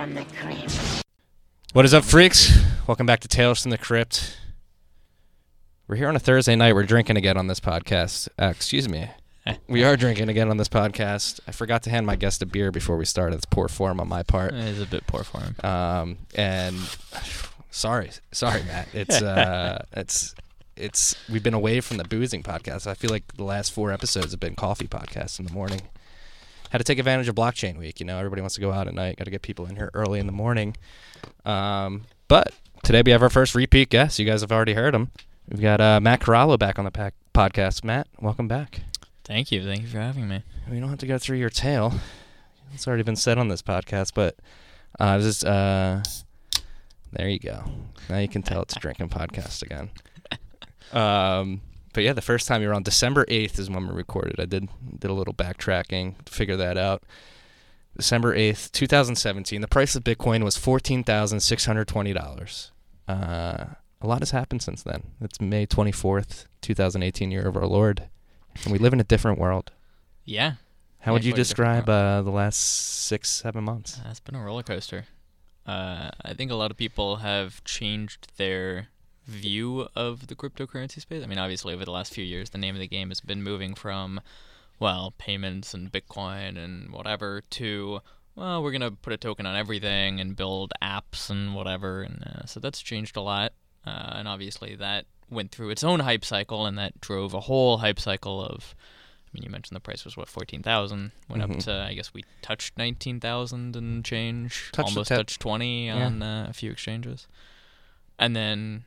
from the Crypt. What is up, freaks? Welcome back to Tales from the Crypt. We're here on a Thursday night. We're drinking again on this podcast. Uh, excuse me. We are drinking again on this podcast. I forgot to hand my guest a beer before we started. It's poor form on my part. It is a bit poor form. Um, and sorry, sorry, Matt. It's uh, it's it's we've been away from the boozing podcast. I feel like the last four episodes have been coffee podcasts in the morning. Had to take advantage of blockchain week. You know, everybody wants to go out at night. Got to get people in here early in the morning. Um, but today we have our first repeat guest. You guys have already heard him. We've got uh, Matt Corallo back on the pack- podcast. Matt, welcome back. Thank you. Thank you for having me. We don't have to go through your tale. It's already been said on this podcast, but uh, this is, uh, there you go. Now you can tell it's a drinking podcast again. Um, but yeah, the first time you were on December eighth is when we recorded. I did did a little backtracking to figure that out. December eighth, two thousand seventeen. The price of Bitcoin was fourteen thousand six hundred twenty dollars. Uh, a lot has happened since then. It's May twenty fourth, two thousand eighteen, year of our Lord, and we live in a different world. Yeah, How would you quite a different describe uh, the last six, seven months? uh, it's been a roller coaster. Uh, I think a lot of people have changed their view of the cryptocurrency space. I mean, obviously, over the last few years, the name of the game has been moving from, well, payments and Bitcoin and whatever to, well, we're gonna put a token on everything and build apps and whatever. And uh, so that's changed a lot. Uh, and obviously, that went through its own hype cycle, and that drove a whole hype cycle of. I mean, you mentioned the price was what fourteen thousand. Went Mhm. up to I guess we touched nineteen thousand and change. Touched almost touched twenty Yeah. on uh, a few exchanges, and then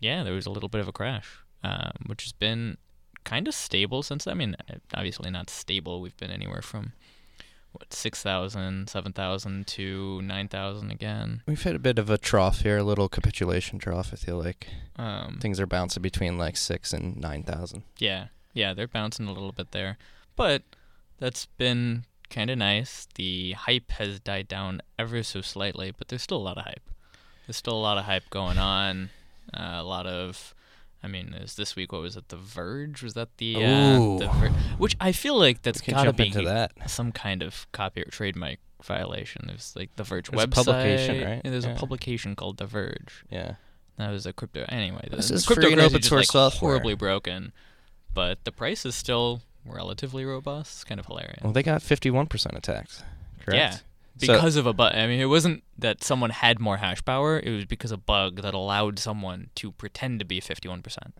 yeah, there was a little bit of a crash, um, which has been kind of stable since. then. I mean, uh, obviously not stable. We've been anywhere from what 6,000, 7,000 to nine thousand again. We've hit a bit of a trough here, a little capitulation trough. I feel like Um, things are bouncing between like six and nine thousand. Yeah, yeah, they're bouncing a little bit there, but that's been kind of nice. The hype has died down ever so slightly, but there's still a lot of hype. There's still a lot of hype going on. Uh, a lot of, I mean, is this week what was it? The Verge was that the, uh, the Ver- which I feel like that's gotta be into that. some kind of copy or trademark violation. There's like the Verge There's a website. publication, right? Yeah, there's Yeah. a publication called The Verge. Yeah. That was a crypto. Anyway, the, This is free and cryptocurrency open source like, software. horribly broken, but the price is still relatively robust. It's kind of hilarious. Well, they got fifty-one percent attacked. Correct. Yeah, So- because of a bug. I mean, it wasn't that someone had more hash power. It was because a bug that allowed someone to pretend to be 51%.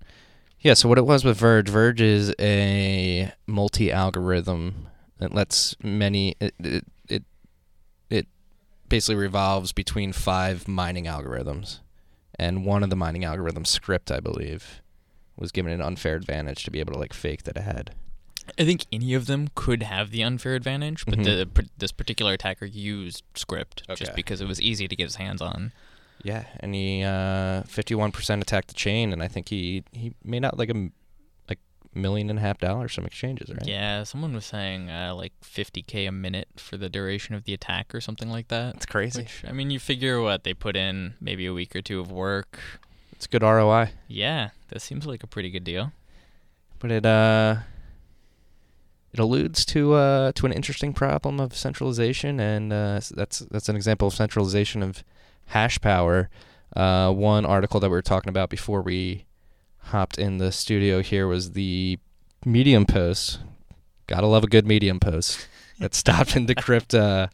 Yeah, so what it was with Verge, Verge is a multi-algorithm that lets many it it it, it basically revolves between five mining algorithms. And one of the mining algorithms, Scrypt, I believe, was given an unfair advantage to be able to like fake that it had. I think any of them could have the unfair advantage, but Mhm. the, this particular attacker used scrypt Okay. just because it was easy to get his hands on. Yeah, and he uh, 51% attacked the chain, and I think he he made out like a like million and a half dollars from exchanges, right? Yeah, someone was saying uh, like 50k a minute for the duration of the attack or something like that. That's crazy. Which, I mean, you figure what they put in maybe a week or two of work. It's good ROI, Yeah, that seems like a pretty good deal. but it uh it alludes to uh to an interesting problem of centralization, and uh, that's that's an example of centralization of hash power. Uh, one article that we were talking about before we hopped in the studio here was the Medium post. Gotta love a good Medium post that StopAndDecrypt uh,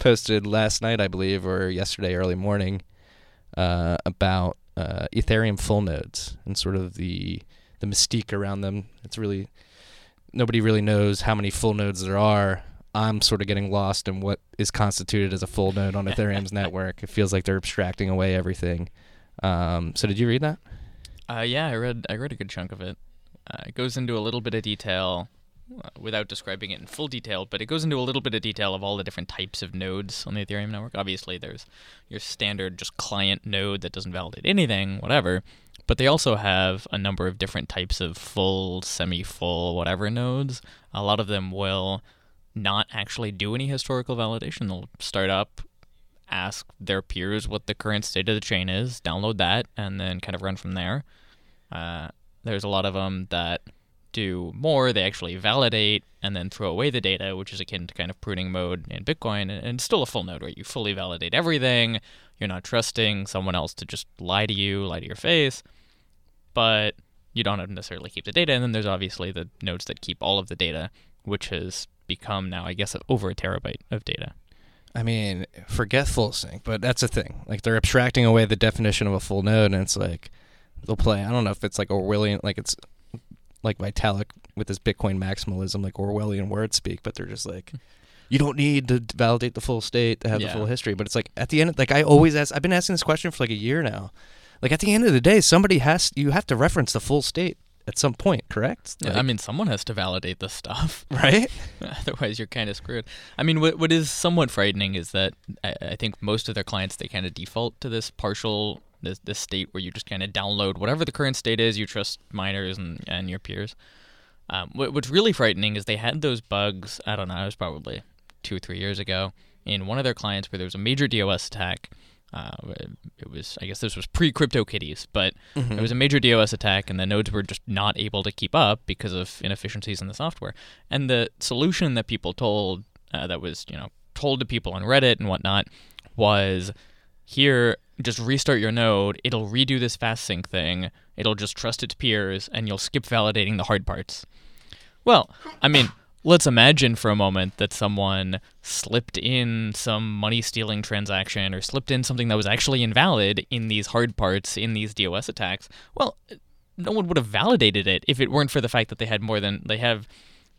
posted last night, I believe, or yesterday early morning, uh, about uh, Ethereum full nodes and sort of the the mystique around them. It's really nobody really knows how many full nodes there are. I'm sort of getting lost in what is constituted as a full node on Ethereum's network. It feels like they're abstracting away everything. Um, so did you read that? Uh, yeah, I read I read a good chunk of it. Uh, it goes into a little bit of detail uh, without describing it in full detail, but it goes into a little bit of detail of all the different types of nodes on the Ethereum network. Obviously, there's your standard just client node that doesn't validate anything, whatever. But they also have a number of different types of full, semi-full, whatever nodes. A lot of them will not actually do any historical validation. They'll start up, ask their peers what the current state of the chain is, download that, and then kind of run from there. Uh, there's a lot of them that do more. They actually validate and then throw away the data, which is akin to kind of pruning mode in Bitcoin. And, still a full node where you fully validate everything. You're not trusting someone else to just lie to you, lie to your face. But you don't necessarily keep the data. And then there's obviously the nodes that keep all of the data, which has become now, I guess, over a terabyte of data. I mean, forget full sync, but that's a thing. Like they're abstracting away the definition of a full node, and it's like they'll play. I don't know if it's like Orwellian, like it's like Vitalik with this Bitcoin maximalism, like Orwellian word speak, but they're just like, you don't need to validate the full state to have Yeah. the full history. But it's like at the end, like I always ask, I've been asking this question for like a year now. Like at the end of the day, somebody has you have to reference the full state at some point, correct? Yeah, I mean, someone has to validate this stuff. right? Otherwise, you're kind of screwed. I mean, what what is somewhat frightening is that I, I think most of their clients they kind of default to this partial this this state where you just kind of download whatever the current state is. You trust miners and and your peers. Um, what, what's really frightening is they had those bugs. I don't know. It was probably two or three years ago in one of their clients where there was a major DOS attack. Uh, it was, I guess, this was pre CryptoKitties, but Mm-hmm. it was a major DOS attack, and the nodes were just not able to keep up because of inefficiencies in the software. And the solution that people told, uh, that was you know told to people on Reddit and whatnot, was here just restart your node. It'll redo this fast sync thing. It'll just trust its peers, and you'll skip validating the hard parts. Well, I mean, let's imagine for a moment that someone slipped in some money stealing transaction or slipped in something that was actually invalid in these hard parts in these DOS attacks. Well, no one would have validated it if it weren't for the fact that they had more than they have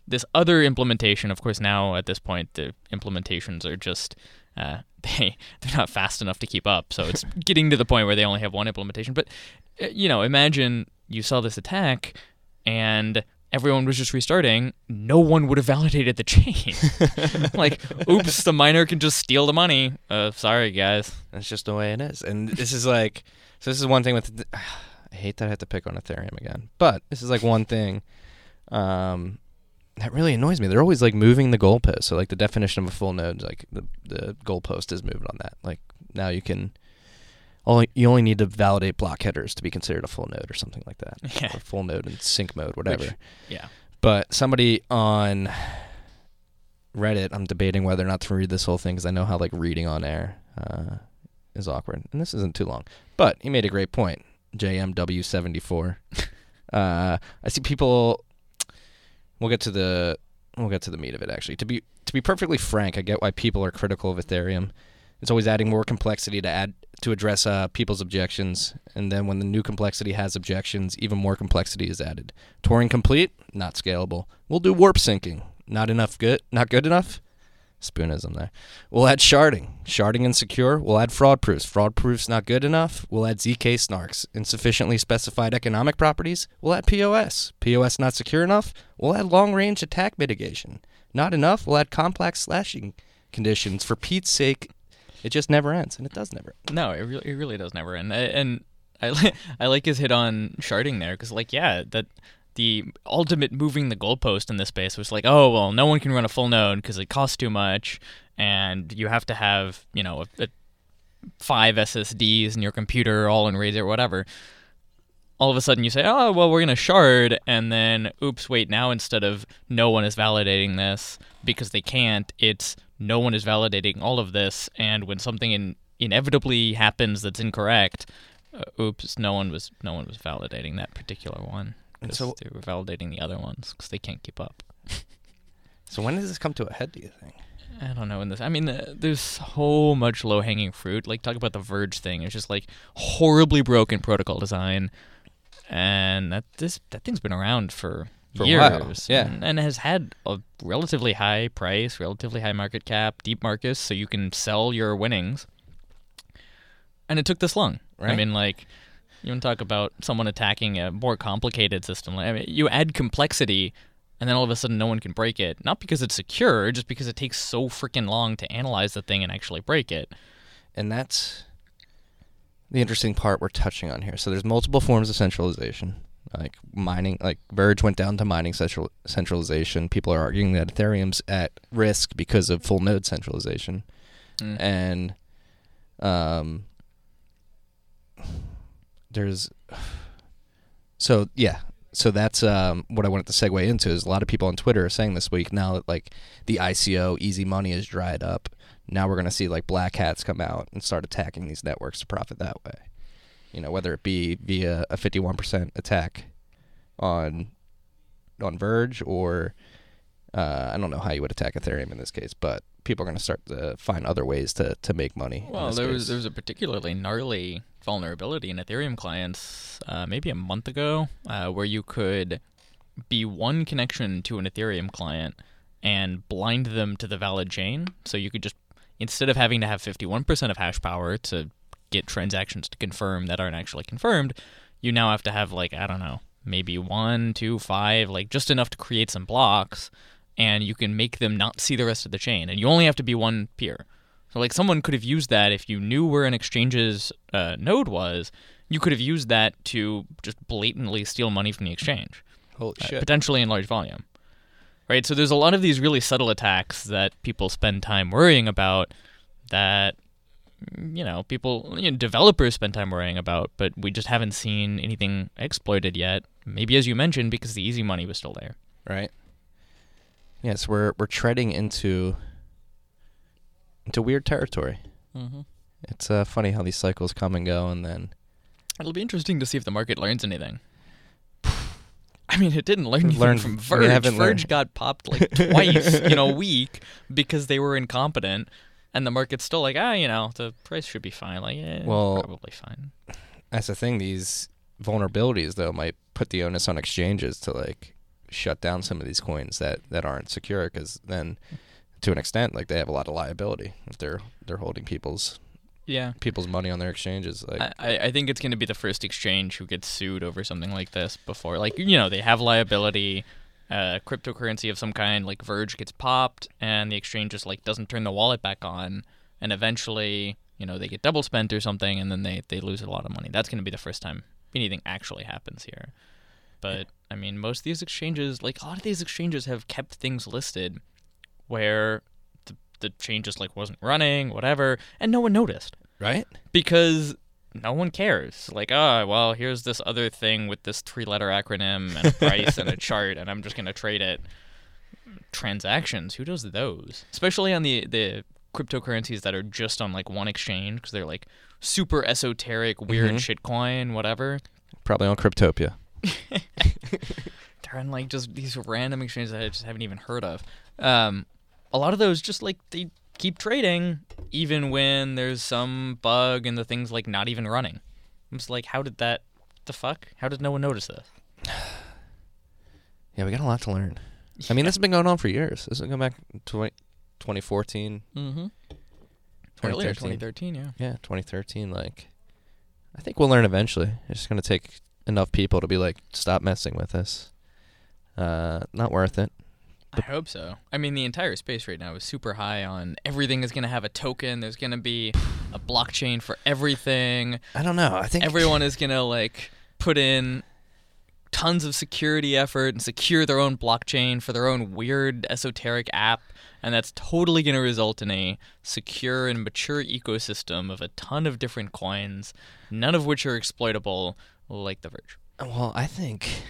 this other implementation. Of course, now at this point, the implementations are just uh, they they're not fast enough to keep up. So it's getting to the point where they only have one implementation. But uh, you know, imagine you saw this attack and everyone was just restarting. No one would have validated the chain. like, oops, the miner can just steal the money. Uh, sorry, guys. That's just the way it is. And this is like, so this is one thing with, I hate that I have to pick on Ethereum again, but this is like one thing um, that really annoys me. They're always like moving the goalpost. So like the definition of a full node, is like the the goalpost is moved on that. Like now you can. Only, you only need to validate block headers to be considered a full node or something like that. Yeah. Or full node and sync mode, whatever. Yeah. But somebody on Reddit, I'm debating whether or not to read this whole thing because I know how like reading on air uh, is awkward, and this isn't too long. But he made a great point. JMW74. uh, I see people. We'll get to the we'll get to the meat of it actually. To be to be perfectly frank, I get why people are critical of Ethereum. It's always adding more complexity to add to address uh, people's objections, and then when the new complexity has objections, even more complexity is added. Turing complete, not scalable. We'll do warp syncing, not enough good, not good enough. Spoonism there. We'll add sharding, sharding insecure. We'll add fraud proofs, fraud proofs not good enough. We'll add zk snarks, insufficiently specified economic properties. We'll add POS, POS not secure enough. We'll add long range attack mitigation, not enough. We'll add complex slashing conditions. For Pete's sake, it just never ends, and it does never. No, it really, it really does never end. And I, li- I like his hit on sharding there because, like, yeah, that the ultimate moving the goalpost in this space was like, oh well, no one can run a full node because it costs too much, and you have to have you know a, a five SSDs in your computer all in RAID or whatever. All of a sudden, you say, "Oh, well, we're gonna shard," and then, oops, wait. Now instead of no one is validating this because they can't, it's no one is validating all of this, and when something in, inevitably happens that's incorrect, uh, oops, no one was no one was validating that particular one. And so- they were validating the other ones because they can't keep up. So when does this come to a head? Do you think? I don't know in this. I mean, uh, there's so much low hanging fruit. Like talk about the Verge thing. It's just like horribly broken protocol design, and that this that thing's been around for, For years. yeah. and, and has had a relatively high price, relatively high market cap, deep markets, so you can sell your winnings. And it took this long. I mean, like. You want to talk about someone attacking a more complicated system? Like, I mean, you add complexity, and then all of a sudden, no one can break it. Not because it's secure, just because it takes so freaking long to analyze the thing and actually break it. And that's the interesting part we're touching on here. So there's multiple forms of centralization. Like mining, like Verge went down to mining central centralization. People are arguing that Ethereum's at risk because of full node centralization. Mm. And um there's so yeah. so that's um, what I wanted to segue into. Is a lot of people on Twitter are saying this week now that like the ICO easy money is dried up. Now we're going to see like black hats come out and start attacking these networks to profit that way. You know, whether it be via a 51% attack on on Verge or uh, I don't know how you would attack Ethereum in this case, but people are going to start to find other ways to, to make money. Well, there was there was a particularly gnarly vulnerability in Ethereum clients uh, maybe a month ago, uh, where you could be one connection to an Ethereum client and blind them to the valid chain. So you could just instead of having to have 51% of hash power to get transactions to confirm that aren't actually confirmed, you now have to have like I don't know, maybe one, two, five, like just enough to create some blocks, and you can make them not see the rest of the chain, and you only have to be one peer. So like someone could have used that if you knew where an exchange's uh, node was, you could have used that to just blatantly steal money from the exchange, Holy uh, shit. potentially in large volume. Right. So there's a lot of these really subtle attacks that people spend time worrying about that you know people you know, developers spend time worrying about, but we just haven't seen anything exploited yet. Maybe as you mentioned, because the easy money was still there. right? Yes, we're we're treading into into weird territory. Mm-hmm. It's uh, funny how these cycles come and go, and then It'll be interesting to see if the market learns anything. I mean, it didn't learn anything Learn- from Verge. Verge learned. got popped like twice in a week because they were incompetent, and the market's still like, ah, you know, the price should be fine. Like, yeah, Well- probably fine. that's the thing. These vulnerabilities though might put the onus on exchanges to like shut down some of these coins that that aren't secure, because then to an extent, like they have a lot of liability if they're they're holding people's Yeah. people's money on their exchanges. Like, I, I I think it's going to be the first exchange who gets sued over something like this before. Like, you know, they have liability, uh, cryptocurrency of some kind, like Verge gets popped, and the exchange just, like, doesn't turn the wallet back on, and eventually, you know, they get double spent or something, and then they, they lose a lot of money. That's going to be the first time anything actually happens here. But, I mean, most of these exchanges, like, a lot of these exchanges have kept things listed where the, the chain just, like, wasn't running, whatever, and no one noticed right? because no one cares. Like, oh, well, here's this other thing with this three-letter acronym and a price and a chart, and I'm just gonna trade it. Transactions, who does those? Especially on the the cryptocurrencies that are just on like one exchange because they're like super esoteric, weird Mhm. shitcoin, whatever. Probably on Cryptopia. They're on like just these random exchanges that I just haven't even heard of. Um, a lot of those just like they keep trading even when there's some bug and the thing's like not even running. I'm just like, how did that? The fuck? How did no one notice this? Yeah, we got a lot to learn. I mean, this has been going on for years. This has been back 20, 2014, Mm-hmm. Earlier, 2013. 2013, yeah. Yeah, 2013. Like, I think we'll learn eventually. It's just gonna take enough people to be like, stop messing with us. Uh, not worth it. I hope so. I mean, the entire space right now is super high on everything is going to have a token. There's going to be a blockchain for everything. I don't know. I think Everyone is going to like put in tons of security effort and secure their own blockchain for their own weird esoteric app. And that's totally going to result in a secure and mature ecosystem of a ton of different coins, none of which are exploitable, like the Verge. Well, I think.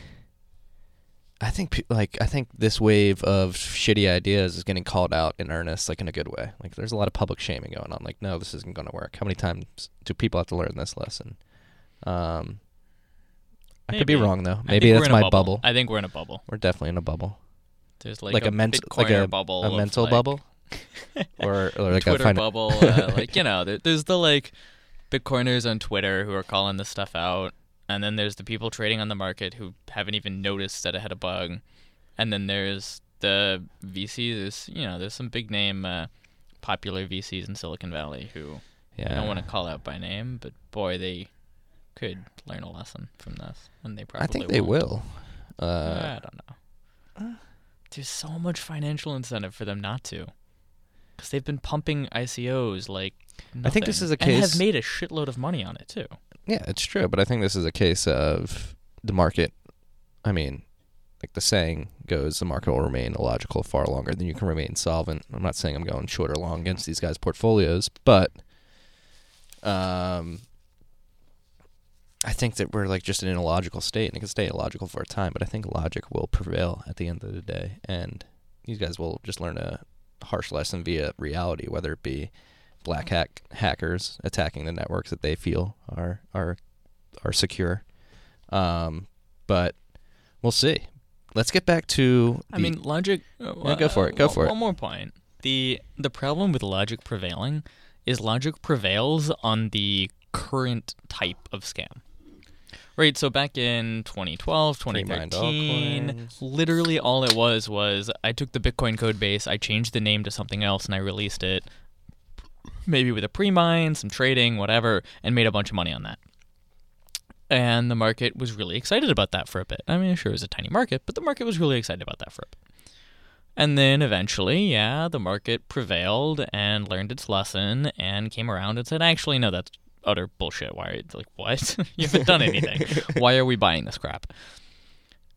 I think like I think this wave of shitty ideas is getting called out in earnest, like in a good way. Like there's a lot of public shaming going on. Like, no, this isn't going to work. How many times do people have to learn this lesson? Um, I could be wrong though. Maybe that's my bubble. I think we're in a bubble. We're definitely in a bubble. There's like, Like a, a ment- Bitcoiner like a- bubble, a mental like, bubble, or or like Twitter a fin- bubble. Uh, like you know, there, there's the like Bitcoiners on Twitter who are calling this stuff out, and then there's the people trading on the market who haven't even noticed that it had a bug, and then there's the VCs. There's you know, there's some big name uh, popular VCs in Silicon Valley who Yeah. I don't want to call out by name, but boy, they could learn a lesson from this, and they probably. I think they won't. will. Uh, I don't know. There's so much financial incentive for them not to, because they've been pumping ICOs like. I think this is a case. And have made a shitload of money on it too. Yeah, it's true, but I think this is a case of the market. I mean, like the saying goes, the market will remain illogical far longer than you can remain solvent. I'm not saying I'm going short or long against these guys' portfolios, but um, I think that we're like just in an illogical state, and it can stay illogical for a time. But I think logic will prevail at the end of the day, and these guys will just learn a harsh lesson via reality, whether it be black hack hackers attacking the networks that they feel are are are secure. Um, but we'll see. Let's get back to. I mean, logic. uh, Yeah, go for it, go one- for it. One more point. The the problem with logic prevailing is logic prevails on the current type of scam. Right, so back in 2012, 2013, altcoins. literally all it was was I took the Bitcoin code base, I changed the name to something else, and I released it, maybe with a pre-mine, some trading, whatever, and made a bunch of money on that. And the market was really excited about that for a bit. I mean, sure, it was a tiny market, but the market was really excited about that for a bit. And then eventually, yeah, the market prevailed and learned its lesson and came around and said, actually, no, that's utter bullshit. Why are you like, what? you haven't done anything. Why are we buying this crap?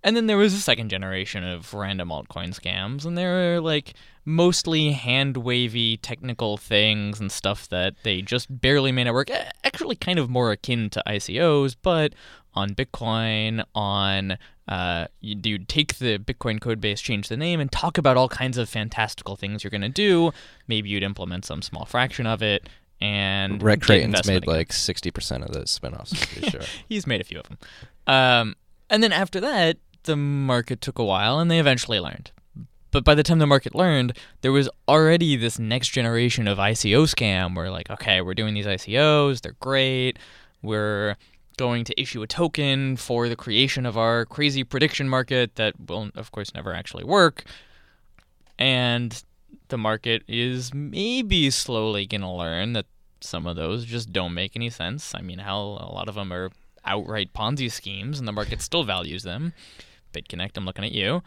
And then there was a second generation of random altcoin scams, and they're like mostly hand wavy technical things and stuff that they just barely made it work. Actually, kind of more akin to ICOs, but on Bitcoin, on uh, you, you'd take the Bitcoin code base, change the name, and talk about all kinds of fantastical things you're going to do. Maybe you'd implement some small fraction of it. And Rick Creighton's made again. like sixty percent of those spinoffs. Sure. He's made a few of them. Um, and then after that, the market took a while and they eventually learned. But by the time the market learned, there was already this next generation of ICO scam where, like, okay, we're doing these ICOs, they're great. We're going to issue a token for the creation of our crazy prediction market that will, of course, never actually work. And the market is maybe slowly going to learn that some of those just don't make any sense. I mean, hell, a lot of them are outright Ponzi schemes, and the market still values them. BitConnect, I'm looking at you.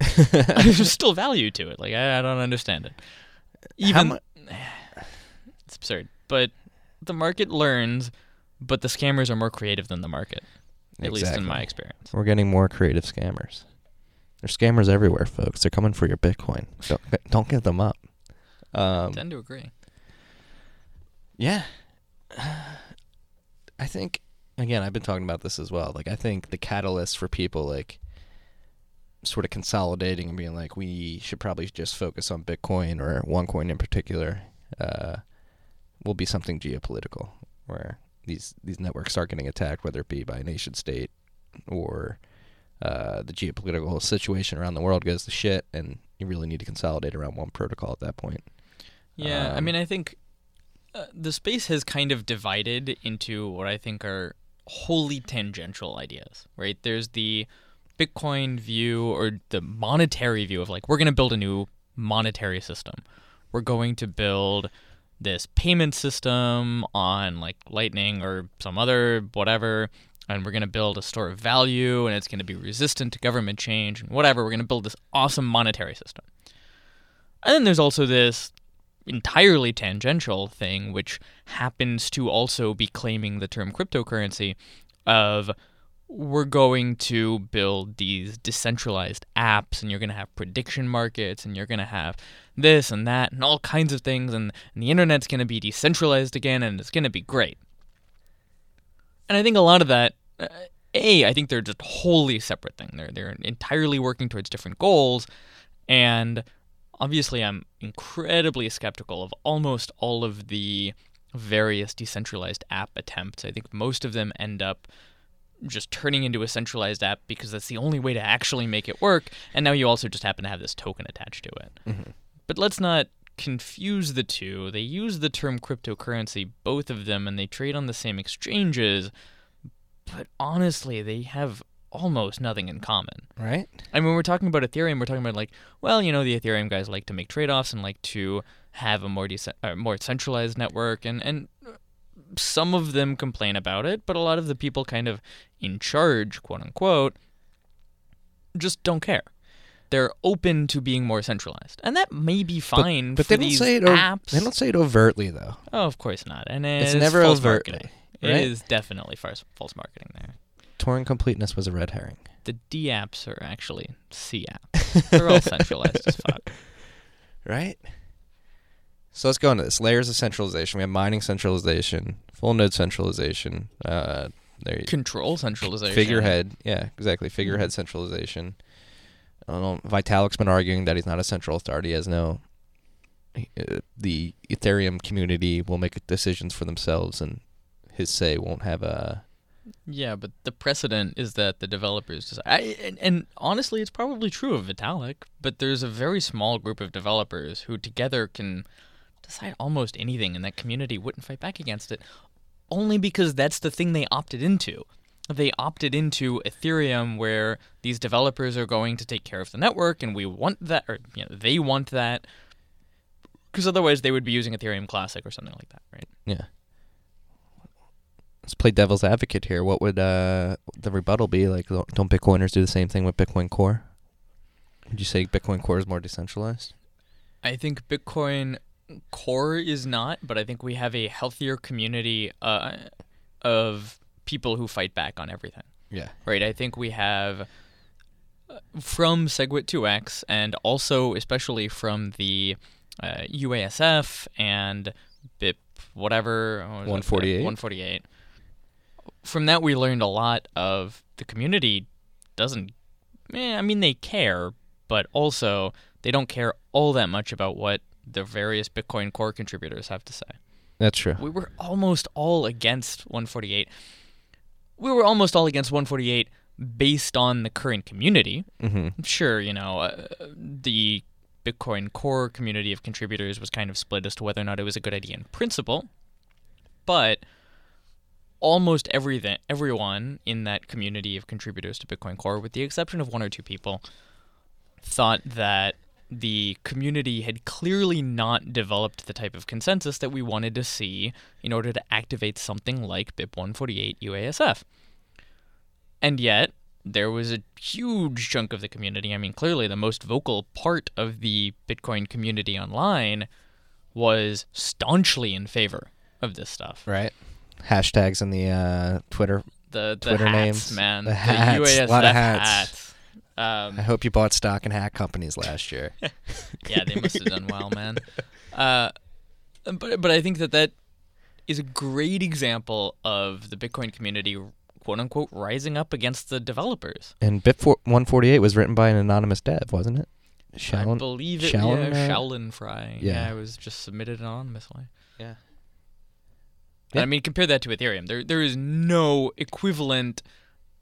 There's still value to it. Like I, I don't understand it. Even mu- it's absurd. But the market learns, but the scammers are more creative than the market. At least in my experience. We're getting more creative scammers. There's scammers everywhere, folks. They're coming for your Bitcoin. Don't don't give them up. I Um, tend to agree. yeah, I think again I've been talking about this as well. Like I think the catalyst for people like sort of consolidating and being like we should probably just focus on Bitcoin or one coin in particular uh, will be something geopolitical where these these networks start getting attacked, whether it be by a nation state or uh, the geopolitical situation around the world goes to shit, and you really need to consolidate around one protocol at that point. Yeah, I Um, mean, I think uh, the space has kind of divided into what I think are wholly tangential ideas, right? There's the Bitcoin view or the monetary view of like, we're going to build a new monetary system. We're going to build this payment system on like Lightning or some other whatever, and we're going to build a store of value and it's going to be resistant to government change and whatever. We're going to build this awesome monetary system. And then there's also this entirely tangential thing, which happens to also be claiming the term cryptocurrency of we're going to build these decentralized apps and you're going to have prediction markets and you're going to have this and that and all kinds of things and, and the internet's going to be decentralized again and it's going to be great. And I think a lot of that uh, a I think they're just wholly separate thing. They're they're entirely working towards different goals and obviously I'm incredibly skeptical of almost all of the various decentralized app attempts. I think most of them end up just turning into a centralized app because that's the only way to actually make it work. And now you also just happen to have this token attached to it. But let's not confuse the two. They use the term cryptocurrency, both of them, and they trade on the same exchanges. But honestly, they have almost nothing in common. Right? I mean, when we're talking about Ethereum, we're talking about like, well, you know, the Ethereum guys like to make trade-offs and like to have a more dece- uh, more centralized network, and and some of them complain about it, but a lot of the people kind of in charge, quote unquote, just don't care. They're open to being more centralized, and that may be fine but for they don't these say it. apps. they don't say it overtly though. oh, of course not, and It's it's, never false overtly, marketing. right? It is definitely false false marketing there. Turing completeness was a red herring. The D apps are actually C apps. They're all centralized as fuck. Right? So let's go into this. Layers of centralization. We have mining centralization, full node centralization, uh, They Control centralization. figurehead. Yeah, exactly. Figurehead Mhm. centralization. I don't know. Vitalik's been arguing that he's not a central authority. He has no. Uh, the Ethereum community will make decisions for themselves, and his say won't have a. Yeah, but the precedent is that the developers decide. I, and, and honestly, it's probably true of Vitalik, but there's a very small group of developers who together can decide almost anything, and that community wouldn't fight back against it, only because that's the thing they opted into. They opted into Ethereum, where these developers are going to take care of the network, and we want that, or you know, they want that, because otherwise they would be using Ethereum Classic or something like that, right? Yeah. Let's play devil's advocate here. What would uh, the rebuttal be? Like, don't don't Bitcoiners do the same thing with Bitcoin Core? Would you say Bitcoin Core is more decentralized? I think Bitcoin Core is not, but I think we have a healthier community uh, of people who fight back on everything. Yeah. Right. I think we have uh, from SegWit 2x and also especially from the uh, UASF and BIP whatever what 148? 148. From that we learned a lot of the community doesn't eh, I mean they care, but also they don't care all that much about what the various Bitcoin core contributors have to say. That's true. We were almost all against 148. We were almost all against 148 based on the current community. Mm-hmm. Sure, you know, uh, the Bitcoin core community of contributors was kind of split as to whether or not it was a good idea in principle. But almost everything, everyone in that community of contributors to Bitcoin Core, with the exception of one or two people, thought that the community had clearly not developed the type of consensus that we wanted to see in order to activate something like BIP 148 UASF. And yet, there was a huge chunk of the community. I mean, clearly, the most vocal part of the Bitcoin community online was staunchly in favor of this stuff. Right. Hashtags in the uh, Twitter. The the Twitter hats, names. man. The hats, The UASF lot of hats. hats. Um, I hope you bought stock in hack companies last year. yeah, they must have done well, man. Uh, but but I think that that is a great example of the Bitcoin community, quote unquote, rising up against the developers. And BIP for- 148 was written by an anonymous dev, wasn't it? I Shaolin. believe it. Shaolin, yeah, uh, Shaolin Fry. yeah. Yeah. it was just submitted anonymously. Yeah. And Yeah. I mean, compare that to Ethereum. There there is no equivalent.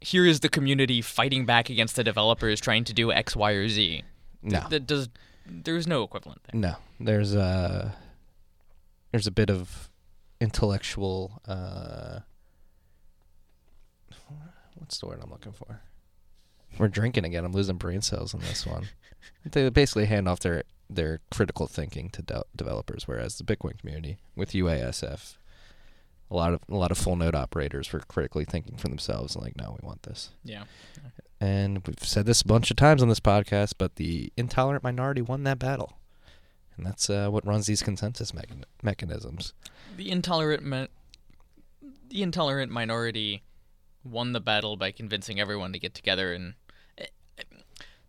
Here is the community fighting back against the developers trying to do X, Y, or Z. No. That does. There is no equivalent there. No, there's a there's a bit of intellectual. Uh, what's the word I'm looking for? We're drinking again. I'm losing brain cells on this one. they basically hand off their their critical thinking to de- developers, whereas the Bitcoin community with UASF, a lot of a lot of full node operators were critically thinking for themselves and like, no, we want this. Yeah. And we've said this a bunch of times on this podcast, but the intolerant minority won that battle. And that's uh, what runs these consensus mechan- mechanisms. The intolerant mi- the intolerant minority won the battle by convincing everyone to get together and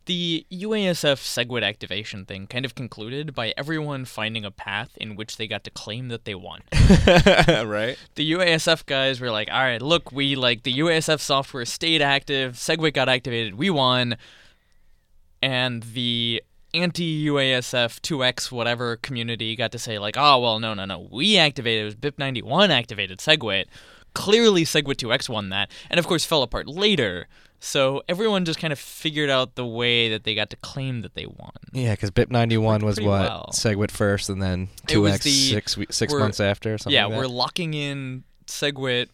the UASF SegWit activation thing kind of concluded by everyone finding a path in which they got to claim that they won. right? the UASF guys were like, "All right, look, we like the UASF software stayed active, SegWit got activated, we won." And the anti-UASF 2x whatever community got to say like, "Oh, well, no, no, no. We activated it was BIP91 activated SegWit. Clearly SegWit 2x won that." And of course fell apart later. So everyone just kind of figured out the way that they got to claim that they won. Yeah, because BIP ninety one was what well. Segwit first, and then 2X the, six, six months after. Or something yeah, like we're locking in SegWit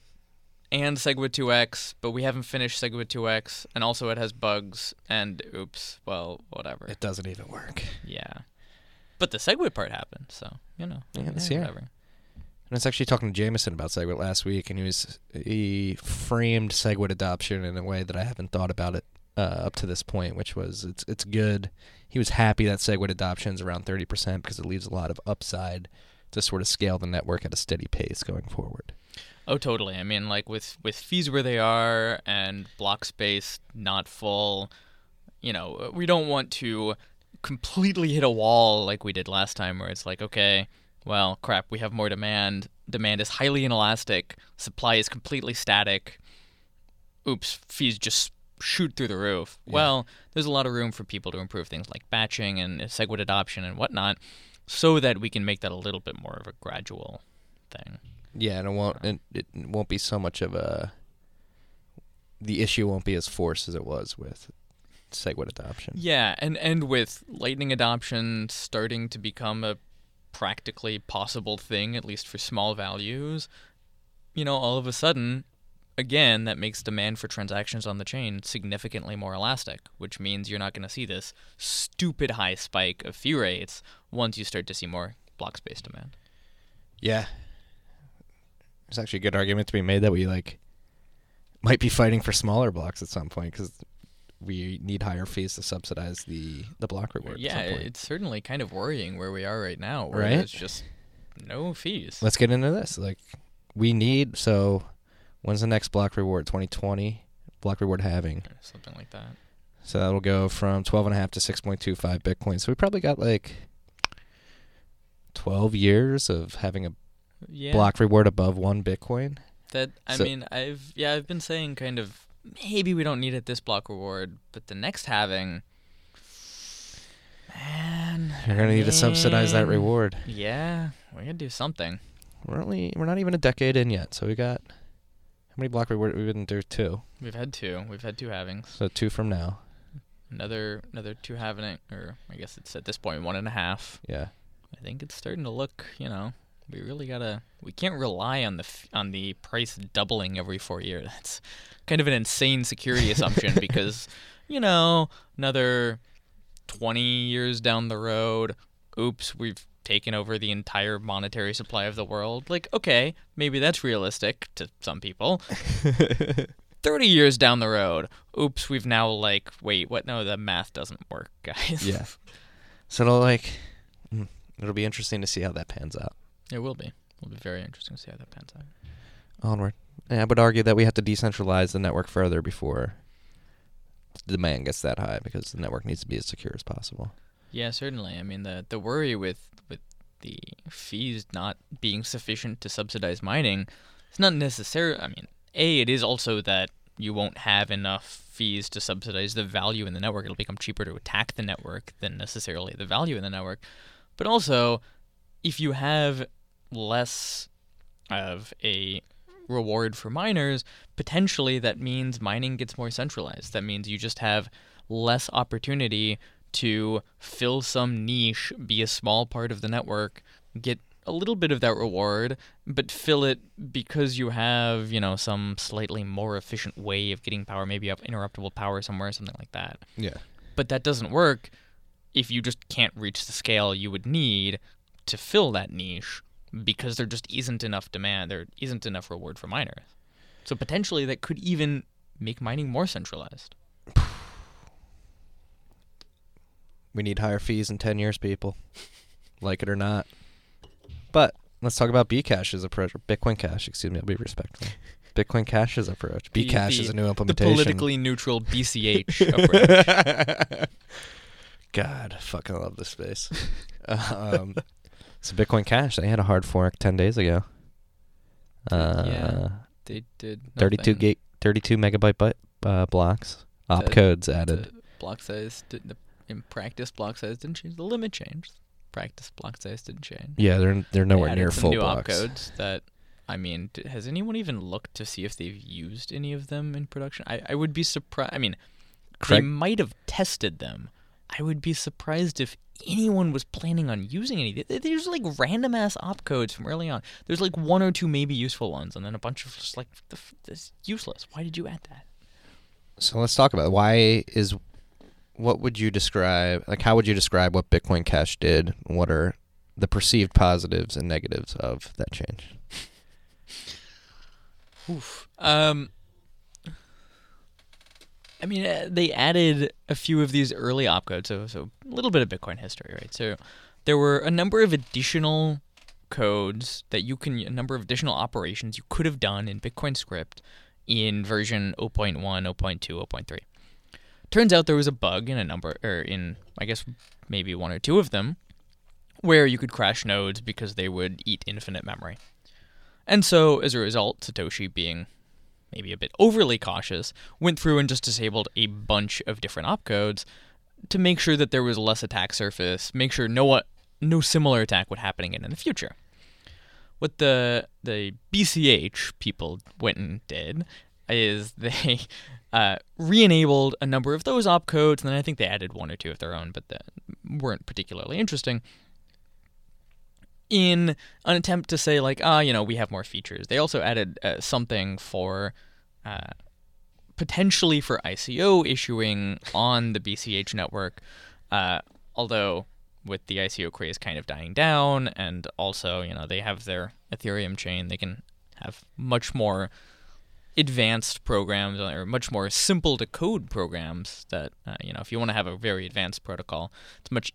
and SegWit 2x, but we haven't finished SegWit 2x, and also it has bugs, and oops, well, whatever. It doesn't even work. yeah. But the SegWit part happened, so, you know. Yeah, this eh, year. whatever. And I was actually talking to Jameson about Segwit last week, and he was he framed Segwit adoption in a way that I haven't thought about it uh, up to this point, which was it's it's good. He was happy that Segwit adoption is around thirty percent because it leaves a lot of upside to sort of scale the network at a steady pace going forward. Oh, totally. I mean, like, with, with fees where they are and block space not full, you know, we don't want to completely hit a wall like we did last time where it's like, okay, well, crap, we have more demand. Demand is highly inelastic. Supply is completely static. oops, fees just shoot through the roof. Yeah. Well, there's a lot of room for people to improve things like batching and SegWit adoption and whatnot, so that we can make that a little bit more of a gradual thing. Yeah, and it won't it, it won't be so much of a the issue won't be as forced as it was with SegWit adoption. Yeah, and and with Lightning adoption starting to become a practically possible thing, at least for small values, you know, all of a sudden, again, that makes demand for transactions on the chain significantly more elastic, which means you're not going to see this stupid high spike of fee rates once you start to see more block space demand. Yeah. There's actually a good argument to be made that we like might be fighting for smaller blocks at some point because we need higher fees to subsidize the the block reward. yeah, at some point. it's certainly kind of worrying where we are right now, where Right? there's just no fees. Let's get into this. Like, we need so. When's the next block reward? 2020 block reward halving. Something like that. So that'll go from 12.5 to 6.25 Bitcoin. So we probably got like 12 years of having a Yeah. block reward above one Bitcoin. That I So- mean, I've yeah, I've been saying kind of maybe we don't need it this block reward, but the next halving, man, You're gonna need to subsidize that reward. Yeah, we gotta do something. We're only we're not even a decade in yet, so we got how many block reward we didn't do two. We've had two. We've had two halvings. So two from now. Another another two halving, or I guess it's at this point one and a half. Yeah. I think it's starting to look. You know, we really gotta. We can't rely on the f- on the price doubling every four years. That's kind of an insane security assumption because, you know, another twenty years down the road, oops, we've taken over the entire monetary supply of the world. Like, okay, maybe that's realistic to some people. 30 years down the road, oops, we've now like, wait, what? No, the math doesn't work, guys. Yeah. So it'll like mm, it'll be interesting to see how that pans out. It will be. It'll be very interesting to see how that pans out. Onward. Yeah, I would argue that we have to decentralize the network further before the demand gets that high because the network needs to be as secure as possible. Yeah, certainly. I mean, the the worry with with the fees not being sufficient to subsidize mining, it's not necessarily. I mean, a it is also that you won't have enough fees to subsidize the value in the network. It'll become cheaper to attack the network than necessarily the value in the network. But also, if you have less of a reward for miners, potentially that means mining gets more centralized. That means you just have less opportunity to fill some niche, be a small part of the network, get a little bit of that reward, but fill it because you have, you know, some slightly more efficient way of getting power, maybe you have interruptible power somewhere, something like that. Yeah. But that doesn't work if you just can't reach the scale you would need to fill that niche because there just isn't enough demand, there isn't enough reward for miners. So potentially that could even make mining more centralized. We need higher fees in 10 years, people. like it or not. But let's talk about Bcash's approach, or Bitcoin Cash, excuse me, I'll be respectful. Bitcoin Cash's approach. Bcash the- is a new implementation. The politically neutral BCH approach. God, I fucking love this space. um, so Bitcoin Cash, they had a hard fork 10 days ago. Uh, Yeah. They did 32 nothing. gate, 32 megabyte byte, uh, blocks. Op The- codes added. The block size did the in practice block size didn't change. The limit changed. Practice block size didn't change. Yeah, they're they're They nowhere added near some full new blocks. opcodes that I mean, has anyone even looked to see if they've used any of them in production? I, I would be surprised. I mean, they might have tested them. I would be surprised if anyone was planning on using any. There- There's like random ass opcodes from early on. There's like one or two maybe useful ones, and then a bunch of just like the, this useless. Why did you add that? so let's talk about it. why is what would you describe like how would you describe what Bitcoin Cash did? What are the perceived positives and negatives of that change? Oof. Um. I mean, uh, they added a few of these early opcodes, so so a little bit of Bitcoin history, right? So there were a number of additional codes that you can, a number of additional operations you could have done in Bitcoin script in version 0.1, 0.2, 0.3. Turns out there was a bug in a number, or in I guess maybe one or two of them, where you could crash nodes because they would eat infinite memory. And so, as a result, Satoshi being maybe a bit overly cautious, went through and just disabled a bunch of different opcodes to make sure that there was less attack surface, make sure no no similar attack would happen again in the future. What the the BCH people went and did is they uh, re-enabled a number of those opcodes, and then I think they added one or two of their own, but that weren't particularly interesting. In an attempt to say like, ah, you know, we have more features. They also added uh, something for uh, potentially for ICO issuing on the BCH network, uh, although with the ICO craze kind of dying down, and also you know they have their Ethereum chain, they can have much more advanced programs or much more simple to code programs that uh, you know if you want to have a very advanced protocol it's much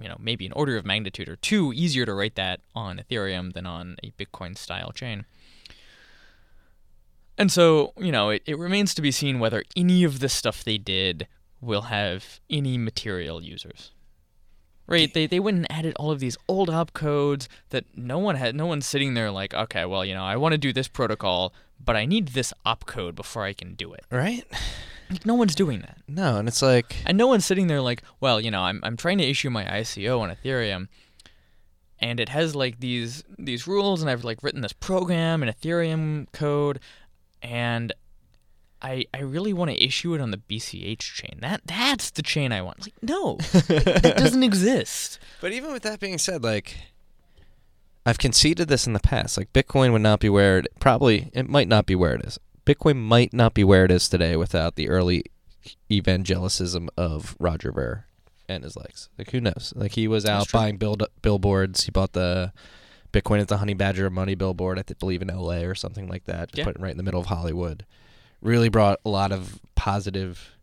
you know maybe an order of magnitude or two easier to write that on ethereum than on a bitcoin style chain and so, you know, it, it remains to be seen whether any of the stuff they did will have any material users. Right? They they went and added all of these old opcodes that no one had no one's sitting there like, okay, well, you know, I want to do this protocol, but I need this opcode before I can do it. Right? Like, no one's doing that. No, and it's like And no one's sitting there like, well, you know, I'm I'm trying to issue my ICO on Ethereum and it has like these these rules and I've like written this program in Ethereum code and I I really want to issue it on the BCH chain. That that's the chain I want. Like no, that doesn't exist. But even with that being said, like I've conceded this in the past. Like Bitcoin would not be where it probably it might not be where it is. Bitcoin might not be where it is today without the early evangelicism of Roger Ver and his legs. Like who knows? Like he was out buying build billboards. He bought the Bitcoin at the Honey Badger of Money billboard, I believe in LA or something like that. Just yeah. put it right in the middle of Hollywood. Really brought a lot of positive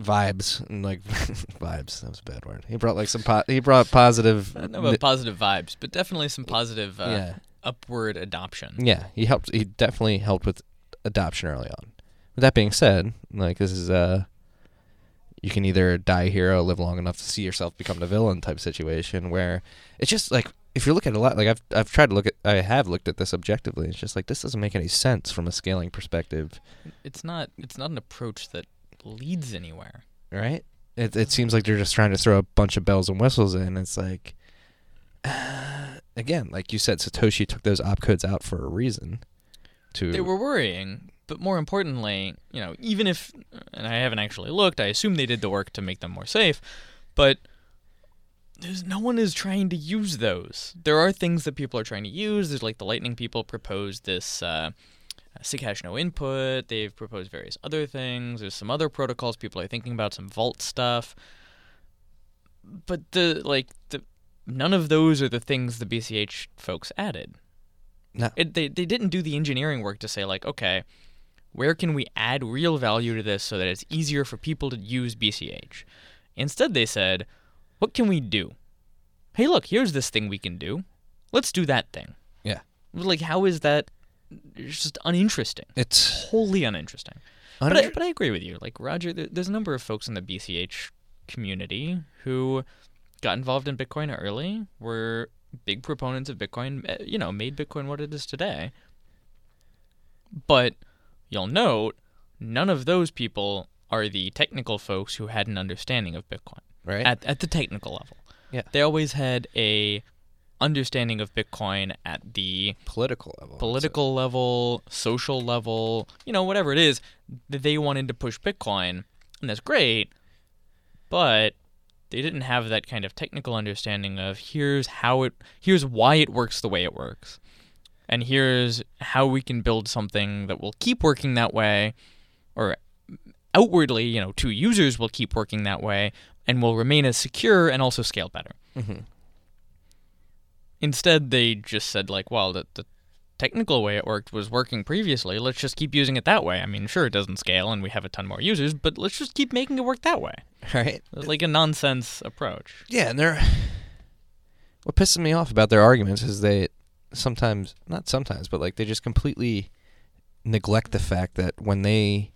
vibes and like vibes. That was a bad word. He brought like some po- he brought positive. I don't know about positive vibes, but definitely some positive uh, yeah. upward adoption. Yeah, he helped. He definitely helped with adoption early on. With that being said, like this is uh you can either die a hero, live long enough to see yourself become the villain type situation where it's just like if you look at a lot, like I've I've tried to look at, I have looked at this objectively. It's just like this doesn't make any sense from a scaling perspective. It's not. It's not an approach that leads anywhere. Right. It it seems like they're just trying to throw a bunch of bells and whistles in. It's like, uh, again, like you said, Satoshi took those opcodes out for a reason. To they were worrying, but more importantly, you know, even if, and I haven't actually looked, I assume they did the work to make them more safe, but there's no one is trying to use those. There are things that people are trying to use. There's like the Lightning people proposed this uh, SigHash no input. They've proposed various other things. There's some other protocols people are thinking about, some Vault stuff. But the like the none of those are the things the BCH folks added. No. It, they they didn't do the engineering work to say like, okay, where can we add real value to this so that it's easier for people to use BCH? Instead, they said what can we do? Hey, look, here's this thing we can do. Let's do that thing. Yeah. Like, how is that? It's just uninteresting. It's wholly uninteresting. but, I, but I agree with you. Like Roger, there's a number of folks in the BCH community who got involved in Bitcoin early, were big proponents of Bitcoin, eh, you know, made Bitcoin what it is today. But you'll note, none of those people are the technical folks who had an understanding of Bitcoin right? At at the technical level. Yeah. They always had a understanding of Bitcoin at the political level. Political level, social level, you know, whatever it is, they wanted to push Bitcoin, and that's great. But they didn't have that kind of technical understanding of here's how it here's why it works the way it works. And here's how we can build something that will keep working that way or outwardly, you know, to users will keep working that way, and will remain as secure and also scale better. Mm-hmm. Instead, they just said like, well, the, the technical way it worked was working previously. Let's just keep using it that way. I mean, sure, it doesn't scale and we have a ton more users, but let's just keep making it work that way. Right? It's like a nonsense approach. Yeah, and they're what pisses me off about their arguments is they sometimes, not sometimes, but like they just completely neglect the fact that when they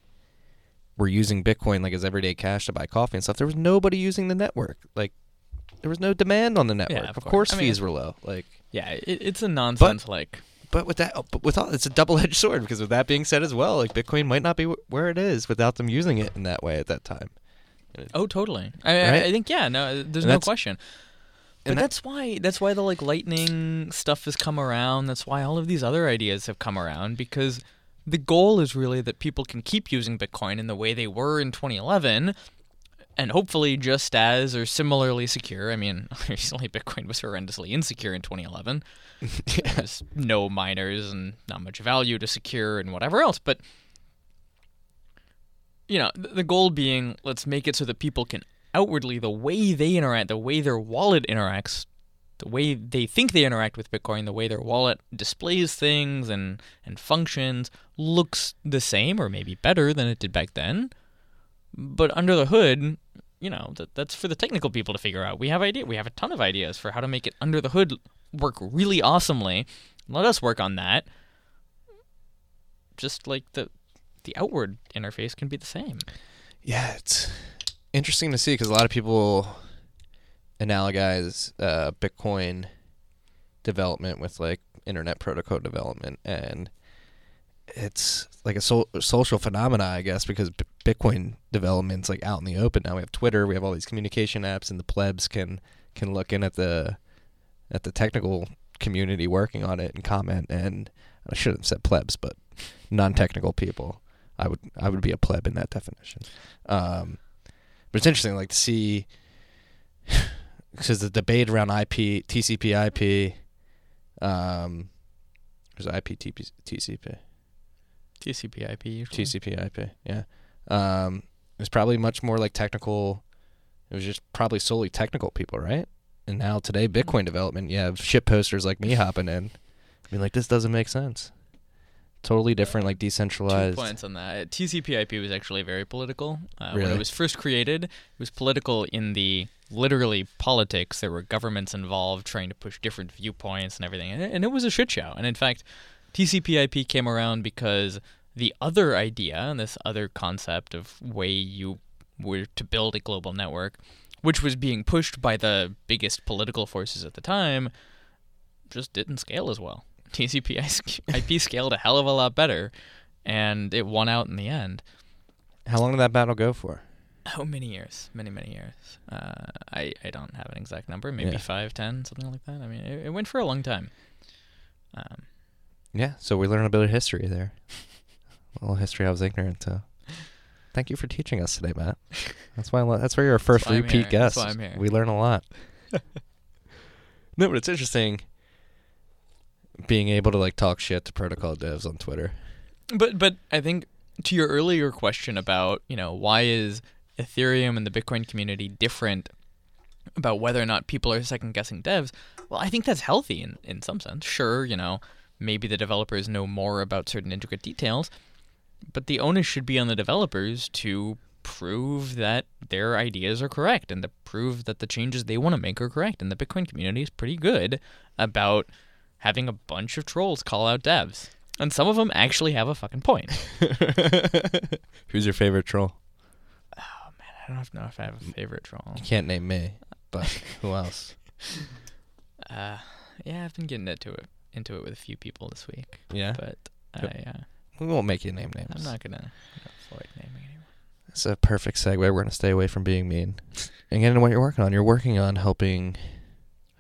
were using Bitcoin like as everyday cash to buy coffee and stuff, there was nobody using the network. Like there was no demand on the network. Yeah, of, of course, course. I mean, fees were low. Like yeah, it, it's a nonsense like but with that, but with all, it's a double-edged sword because with that being said as well, like Bitcoin might not be wh- where it is without them using it in that way at that time. Oh, totally. I, I- Right? I think yeah. No, there's And no question. But that- that's why that's why the like lightning stuff has come around. That's why all of these other ideas have come around because the goal is really that people can keep using Bitcoin in the way they were in 2011 and hopefully just as or similarly secure. I mean, recently Bitcoin was horrendously insecure in 2011. There's no miners and not much value to secure and whatever else, but you know, the goal being let's make it so that people can outwardly the way they interact, the way their wallet interacts, the way they think they interact with Bitcoin, the way their wallet displays things and and functions looks the same or maybe better than it did back then. But under the hood, you know, that that's for the technical people to figure out. We have idea we have a ton of ideas for how to make it under the hood work really awesomely. Let us work on that. Just like the the outward interface can be the same. Yeah, it's interesting to see because a lot of people analogize uh, Bitcoin development with like internet protocol development, and it's like a so- social phenomena, I guess, because Bitcoin development's like out in the open now. We have Twitter, we have all these communication apps, and the plebs can can look in at the at the technical community working on it and comment. And I shouldn't have said plebs, but non-technical people. I would I would be a pleb in that definition. Um, but it's interesting, like to see because the debate around IP, TCP/IP, um, there's IP, TCP, TCP/IP usually. TCP/IP, yeah. Um, it was probably much more like technical. It was just probably solely technical people, right? And now today, Bitcoin development, you have shit posters like me hopping in, being like, "This doesn't make sense." Totally different, like decentralized. Two points on that. TCP/IP was actually very political. Uh, When it was first created, it was political in the literally politics. There were governments involved trying to push different viewpoints and everything, and it was a shit show. And in fact, TCP/IP came around because the other idea and this other concept of way you were to build a global network, which was being pushed by the biggest political forces at the time, just didn't scale as well. TCP/IP scaled a hell of a lot better, and it won out in the end. How long did that battle go for? How many years? Many, many years. Uh, I I don't have an exact number. Maybe Yeah. five, ten, something like that. I mean, it, it went for a long time. Um, Yeah, so we learned a bit of history there. a little history I was ignorant to. Thank you for teaching us today, Matt. That's why I lo- that's why you're our first repeat guest. why I'm here. We learn a lot. no, but it's interesting being able to like talk shit to protocol devs on Twitter. but but I think to your earlier question about you know why is Ethereum and the Bitcoin community different about whether or not people are second guessing devs. Well, I think that's healthy in in some sense. Sure, you know maybe the developers know more about certain intricate details, but the onus should be on the developers to prove that their ideas are correct and to prove that the changes they want to make are correct. And the Bitcoin community is pretty good about having a bunch of trolls call out devs. And some of them actually have a fucking point. Who's your favorite troll? Oh man, I don't know if I have a favorite troll. You can't name me, but who else? Uh, yeah, I've been getting into it into it with a few people this week, Yeah, but I, uh, we won't make you name names. I'm not gonna, gonna avoid naming anyone. It's a perfect segue. We're going to stay away from being mean and get into what you're working on. You're working on helping,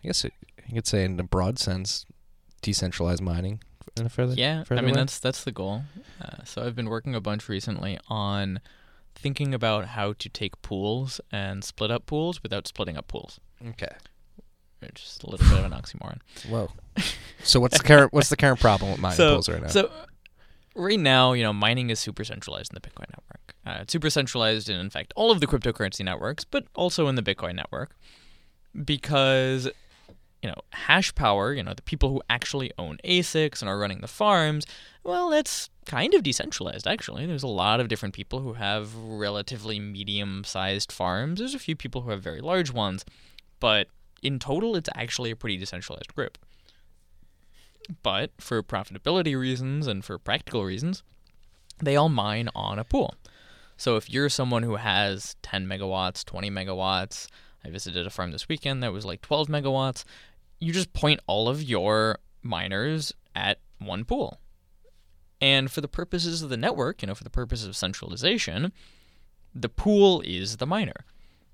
I guess it, you could say in a broad sense, decentralized mining in a further. Yeah, I mean way? that's that's the goal. Uh, so I've been working a bunch recently on thinking about how to take pools and split up pools without splitting up pools. Okay. Is a little bit of an oxymoron. Whoa. so what's the current what's the current problem with mining so, pools right now? So right now, you know, mining is super centralized in the Bitcoin network. Uh, it's super centralized in, in fact, all of the cryptocurrency networks, but also in the Bitcoin network because you know hash power. You know, the people who actually own ASICs and are running the farms. Well, that's kind of decentralized actually. There's a lot of different people who have relatively medium-sized farms. There's a few people who have very large ones, but in total, it's actually a pretty decentralized group. But for profitability reasons and for practical reasons, they all mine on a pool. So if you're someone who has 10 megawatts, 20 megawatts, I visited a farm this weekend that was like 12 megawatts, you just point all of your miners at one pool. And for the purposes of the network, you know, for the purposes of centralization, the pool is the miner.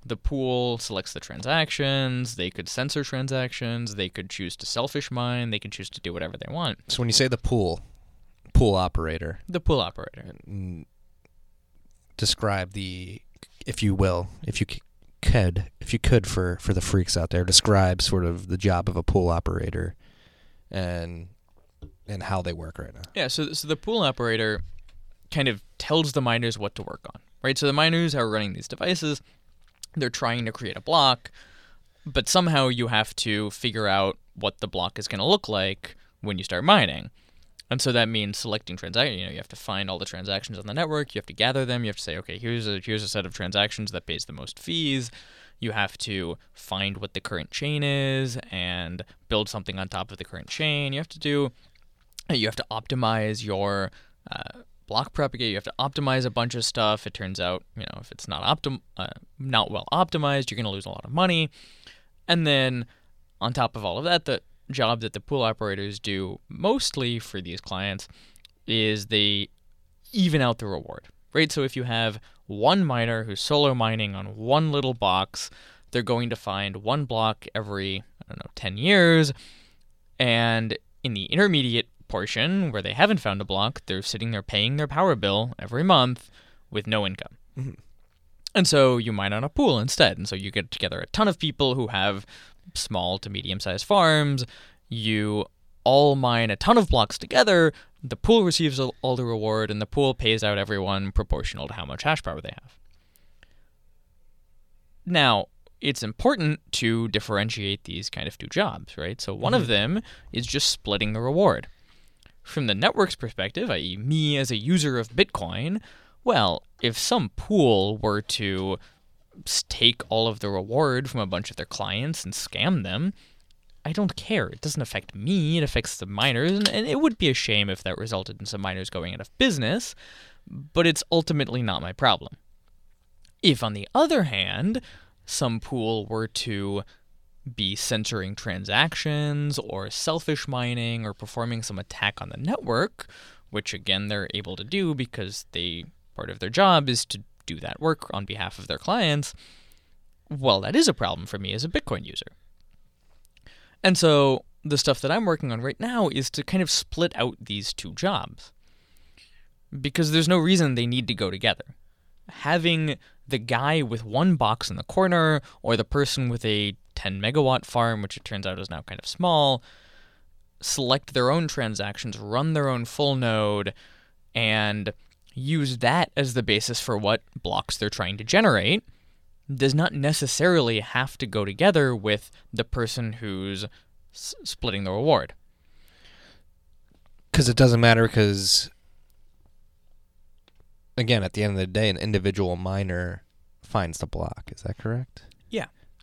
The pool selects the transactions, they could censor transactions, they could choose to selfish mine, they can choose to do whatever they want. So when you say the pool, pool operator, The pool operator. describe the, if you will, if you c- could, if you could for for the freaks out there, describe sort of the job of a pool operator, and and how they work right now. Yeah, so so the pool operator kind of tells the miners what to work on, right? So the miners are running these devices, they're trying to create a block, but somehow you have to figure out what the block is going to look like when you start mining. And so that means selecting transactions. You know, you have to find all the transactions on the network. You have to gather them. You have to say, okay, here's a here's a set of transactions that pays the most fees. You have to find what the current chain is and build something on top of the current chain. You have to do you have to optimize your uh, block propagate. You have to optimize a bunch of stuff. It turns out, you know, if it's not optim- uh, not well optimized, you're going to lose a lot of money. And then on top of all of that, the job that the pool operators do mostly for these clients is they even out the reward, right? So if you have one miner who's solo mining on one little box, they're going to find one block every, I don't know, 10 years. And in the intermediate portion where they haven't found a block, they're sitting there paying their power bill every month with no income. Mm-hmm. And so you mine on a pool instead. And so you get together a ton of people who have small to medium sized farms. You all mine a ton of blocks together. The pool receives all all the reward, and the pool pays out everyone proportional to how much hash power they have. Now, it's important to differentiate these kind of two jobs, right? So one of mm-hmm. them is just splitting the reward. From the network's perspective, i.e., me as a user of Bitcoin, well, if some pool were to take all of the reward from a bunch of their clients and scam them, I don't care. It doesn't affect me, it affects the miners, and, and it would be a shame if that resulted in some miners going out of business, but it's ultimately not my problem. If, on the other hand, some pool were to be censoring transactions or selfish mining or performing some attack on the network, which again they're able to do because they part of their job is to do that work on behalf of their clients. Well, that is a problem for me as a Bitcoin user. And so the stuff that I'm working on right now is to kind of split out these two jobs. Because there's no reason they need to go together. Having the guy with one box in the corner or the person with a 10 megawatt farm, which it turns out is now kind of small, select their own transactions, run their own full node, and use that as the basis for what blocks they're trying to generate does not necessarily have to go together with the person who's s- splitting the reward. Because it doesn't matter. Because again, at the end of the day, an individual miner finds the block. Is that correct?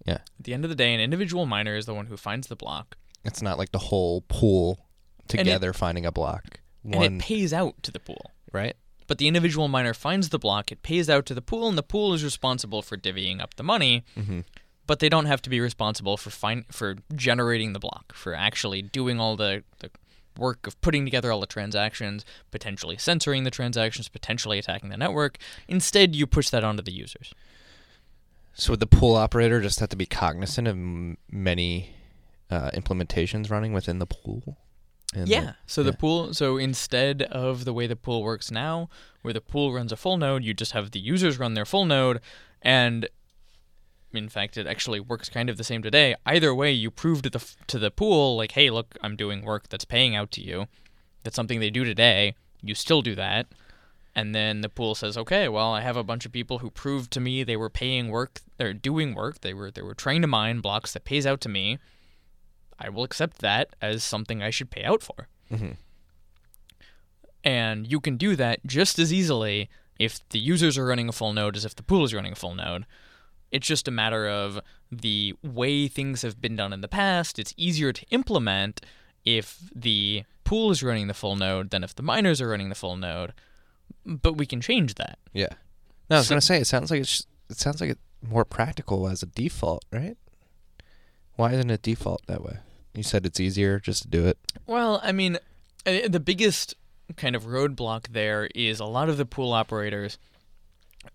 At the end of the day, an individual miner is the one who finds the block, It's not like the whole pool it- together finding a block. and One it pays out to the pool. right. But the individual miner finds the block, it pays out to the pool, and the pool is responsible for divvying up the money. Mm-hmm. But they don't have to be responsible for fin- for generating the block, for actually doing all the, the work of putting together all the transactions, potentially censoring the transactions, potentially attacking the network. Instead, you push that onto the users. So would the pool operator just have to be cognizant of m- many uh, implementations running within the pool? And Yeah. the- So the yeah. pool. So instead of the way the pool works now, where the pool runs a full node, you just have the users run their full node, and in fact, it actually works kind of the same today. Either way, you prove to the to the pool like, hey, look, I'm doing work that's paying out to you. That's something they do today. You still do that. And then the pool says, "Okay, well, I have a bunch of people who proved to me they were paying work, or doing work. They were they were trying to mine blocks that pays out to me. I will accept that as something I should pay out for." Mhm. And you can do that just as easily if the users are running a full node as if the pool is running a full node. It's just a matter of the way things have been done in the past. It's easier to implement if the pool is running the full node than if the miners are running the full node. But we can change that. Yeah. No, I was So- gonna say it sounds like it's it sounds like it's more practical as a default, right? Why isn't it default that way? You said it's easier just to do it. Well, I mean, Uh, The biggest kind of roadblock there is a lot of the pool operators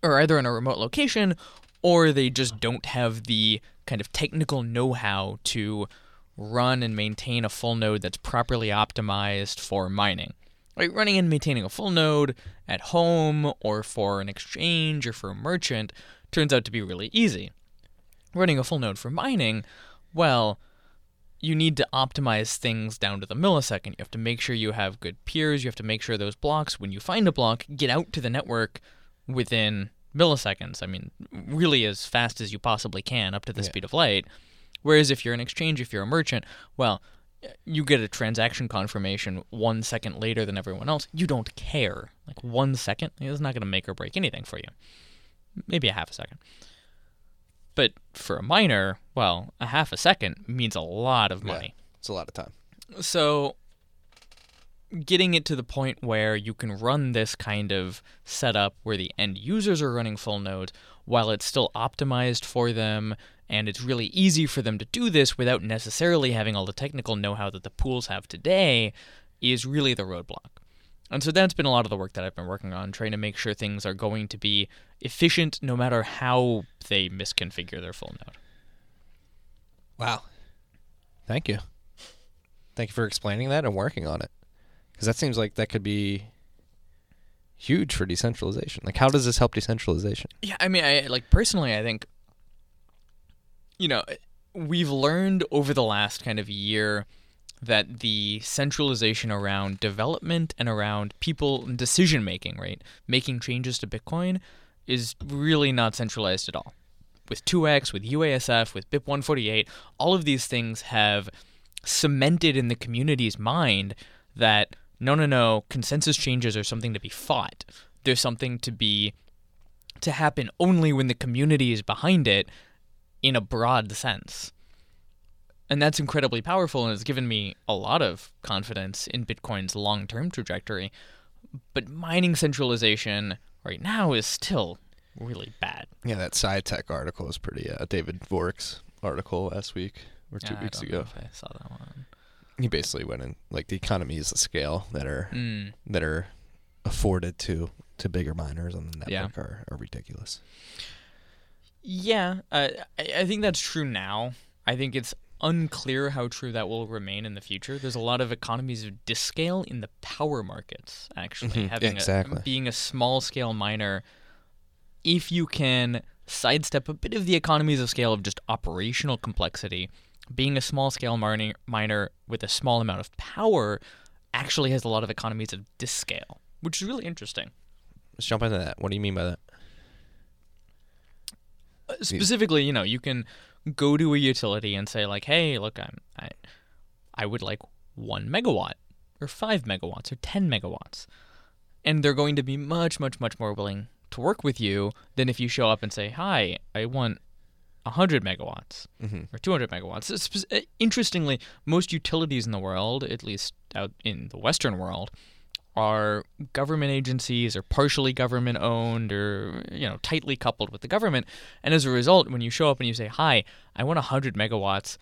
are either in a remote location or they just don't have the kind of technical know-how to run and maintain a full node that's properly optimized for mining. Right, running and maintaining a full node at home or for an exchange or for a merchant turns out to be really easy. Running a full node for mining, well, you need to optimize things down to the millisecond. You have to make sure you have good peers. You have to make sure those blocks, when you find a block, get out to the network within milliseconds. I mean, really as fast as you possibly can, up to the Yeah. speed of light. Whereas if you're an exchange, if you're a merchant, well, you get a transaction confirmation one second later than everyone else. You don't care. Like one second is not going to make or break anything for you. Maybe a half a second. But for a miner, well, a half a second means a lot of Yeah. money. It's a lot of time. So getting it to the point where you can run this kind of setup where the end users are running full nodes while it's still optimized for them and it's really easy for them to do this without necessarily having all the technical know-how that the pools have today is really the roadblock. And so that's been a lot of the work that I've been working on, trying to make sure things are going to be efficient no matter how they misconfigure their full node. Wow. Thank you. Thank you for explaining that and working on it. Because that seems like that could be huge for decentralization. Like, how does this help decentralization? Yeah, I mean, I like personally, I think, you know, we've learned over the last kind of year that the centralization around development and around people and decision making, right, making changes to Bitcoin, is really not centralized at all. With 2x, with UASF, with BIP 148, all of these things have cemented in the community's mind that no, no, no, consensus changes are something to be fought. There's something to be to happen only when the community is behind it in a broad sense. And that's incredibly powerful and it's given me a lot of confidence in Bitcoin's long term trajectory. But mining centralization right now is still really bad. Yeah, that SciTech article was pretty. Uh, David Vorick's article last week or two weeks ago. if I saw that one. He basically went in like the economies of scale that are Mm. that are afforded to to bigger miners on the network Yeah. are, are ridiculous. Yeah, uh, I, I think that's true now. I think it's unclear how true that will remain in the future. There's a lot of economies of discale in the power markets, actually. Mhm, Having exactly. A, being a small scale miner, if you can sidestep a bit of the economies of scale of just operational complexity, being a small scale miner, miner with a small amount of power actually has a lot of economies of discale, which is really interesting. Let's jump into that. What do you mean by that? Uh, specifically, you know, you can go to a utility and say like, "Hey, look, I'm I, I would like one megawatt, or five megawatts, or ten megawatts," and they're going to be much, much, much more willing to work with you than if you show up and say, "Hi, I want." 100 megawatts Mm-hmm. or 200 megawatts. Uh, Interestingly, most utilities in the world, at least out in the Western world, are government agencies or partially government owned or you know tightly coupled with the government. And as a result, when you show up and you say, "Hi, I want 100 megawatts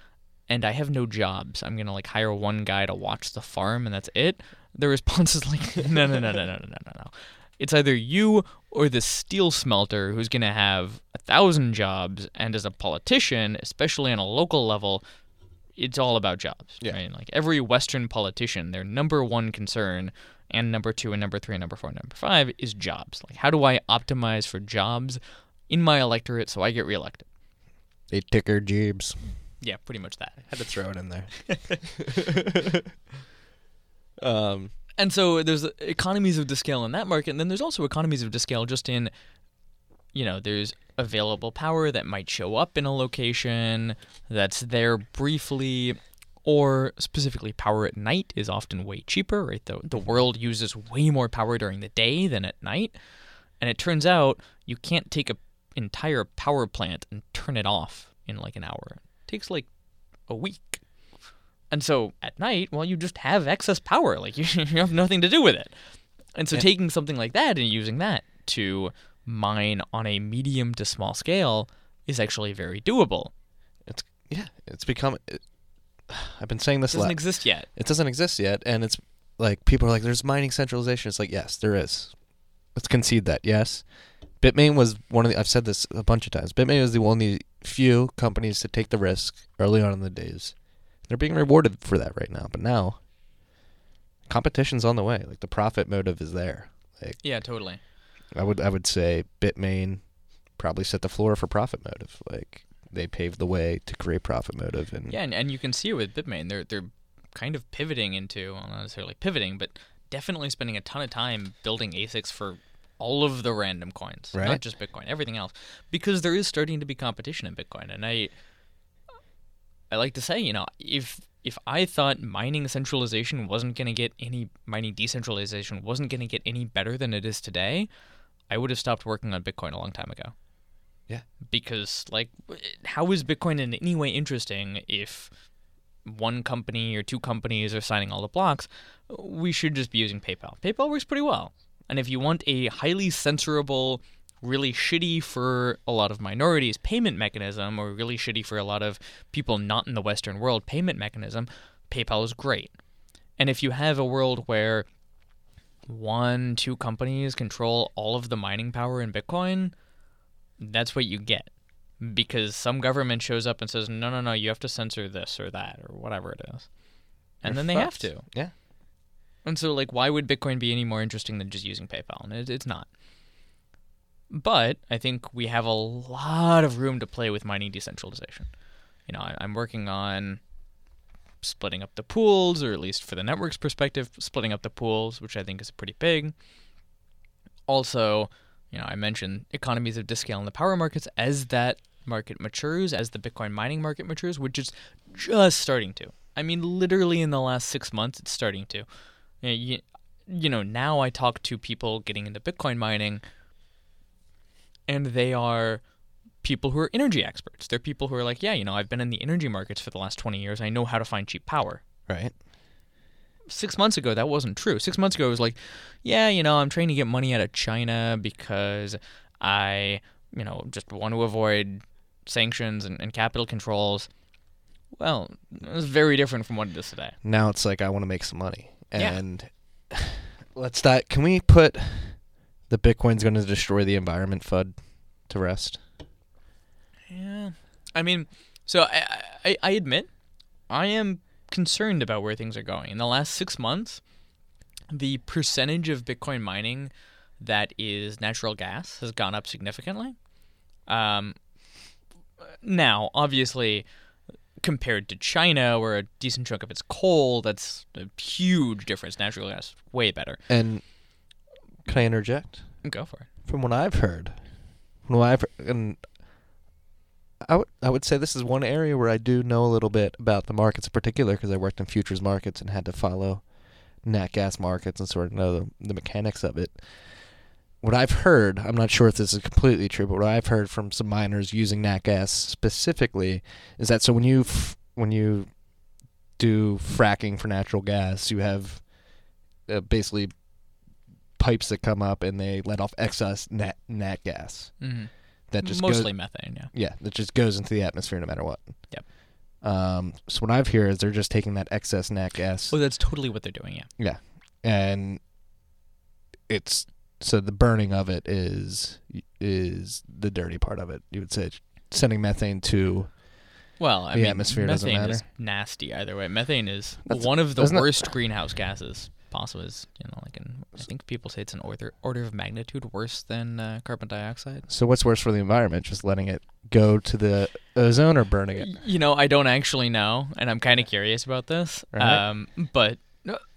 and I have no jobs. I'm going to like hire one guy to watch the farm and that's it." The response is like, "No, no, no, no, no, no, no, no, no. It's either you or the steel smelter who's going to have a thousand jobs. And as a politician, especially on a local level, it's all about jobs. Yeah. Right? Like every Western politician, their number one concern, and number two, and number three, and number four, and number five is jobs. Like how do I optimize for jobs in my electorate so I get reelected? They ticker jibs. Yeah, pretty much that. Had to throw it in there. um, And so there's economies of scale in that market, and then there's also economies of scale just in, you know, there's available power that might show up in a location that's there briefly, or specifically power at night is often way cheaper, right? The, the mm-hmm. world uses way more power during the day than at night. And it turns out you can't take an entire power plant and turn it off in like an hour. It takes like a week. And so at night, well, you just have excess power. Like you, you have nothing to do with it. And so Yeah. taking something like that and using that to mine on a medium to small scale is actually very doable. It's yeah, it's become. I've been saying this. It doesn't la- exist yet. it doesn't exist yet, and it's like people are like, "There's mining centralization." It's like, yes, there is. Let's concede that. Yes, Bitmain was one of the. I've said this a bunch of times. Bitmain was the only few companies to take the risk early on in the days. They're being rewarded for that right now. But now, competition's on the way. Like the profit motive is there. Like Yeah, totally. I would I would say Bitmain probably set the floor for profit motive. Like they paved the way to create profit motive and Yeah, and, and you can see it with Bitmain. They're they're kind of pivoting into well, not necessarily pivoting, but definitely spending a ton of time building ASICs for all of the random coins, Right. not just Bitcoin, everything else, because there is starting to be competition in Bitcoin. And I I like to say, you know, if if I thought mining centralization wasn't going to get any mining decentralization wasn't going to get any better than it is today, I would have stopped working on Bitcoin a long time ago. Yeah. Because like how is Bitcoin in any way interesting if one company or two companies are signing all the blocks? We should just be using PayPal. PayPal works pretty well. And if you want a highly censorable, really shitty for a lot of minorities payment mechanism, or really shitty for a lot of people not in the Western world payment mechanism, PayPal is great. And if you have a world where one, two companies control all of the mining power in Bitcoin, that's what you get. Because some government shows up and says, no, no, no, you have to censor this or that or whatever it is. And They're then they have to. Yeah. And so, like, why would Bitcoin be any more interesting than just using PayPal? And it, it's not. But I think we have a lot of room to play with mining decentralization. You know, I, I'm working on splitting up the pools, or at least for the network's perspective, splitting up the pools, which I think is pretty big. Also, you know, I mentioned economies of scale in the power markets as that market matures, as the Bitcoin mining market matures, which is just starting to. I mean, literally in the last six months, it's starting to. Eh, you know, you know, now I talk to people getting into Bitcoin mining, and they are people who are energy experts. They're people who are like, yeah, you know, I've been in the energy markets for the last 20 years. I know how to find cheap power right. Six months ago that wasn't true. Six months ago it was like, yeah, you know, I'm trying to get money out of China because I, you know, just want to avoid sanctions and, and capital controls. Well, it's very different from what it is today. Now it's like I want to make some money. Yeah. And let's not can we put the Bitcoin's going to destroy the environment FUD to rest? Yeah, I mean, so I, I, I admit, I am concerned about where things are going. In the last six months, the percentage of Bitcoin mining that is natural gas has gone up significantly. Um, now, obviously, compared to China, where a decent chunk of it's coal, that's a huge difference. Natural gas, way better. And can I interject? Go for it. From what I've heard, from what I've and I would I would say this is one area where I do know a little bit about the markets in particular because I worked in futures markets and had to follow nat gas markets and sort of know the, the mechanics of it. What I've heard, I'm not sure if this is completely true, but what I've heard from some miners using nat gas specifically is that so when you f- when you do fracking for natural gas, you have uh, basically pipes that come up and they let off excess nat nat gas Mm-hmm. That just Mostly goes, methane, yeah. yeah that just goes into the atmosphere no matter what. Yep. Um, so what I've heard is they're just taking that excess nat gas Oh, that's totally what they're doing, yeah. Yeah, and it's so the burning of it is is the dirty part of it. You would say sending methane to Well, I The mean, atmosphere doesn't methane is matter. nasty either way. Methane is That's- one of the worst greenhouse gases possible. Is you know, like in, I think people say it's an order order of magnitude worse than uh, carbon dioxide. so what's worse for the environment, just letting it go to the ozone or burning it? You know, I don't actually know, and I'm kind of curious about this. Right. Um, but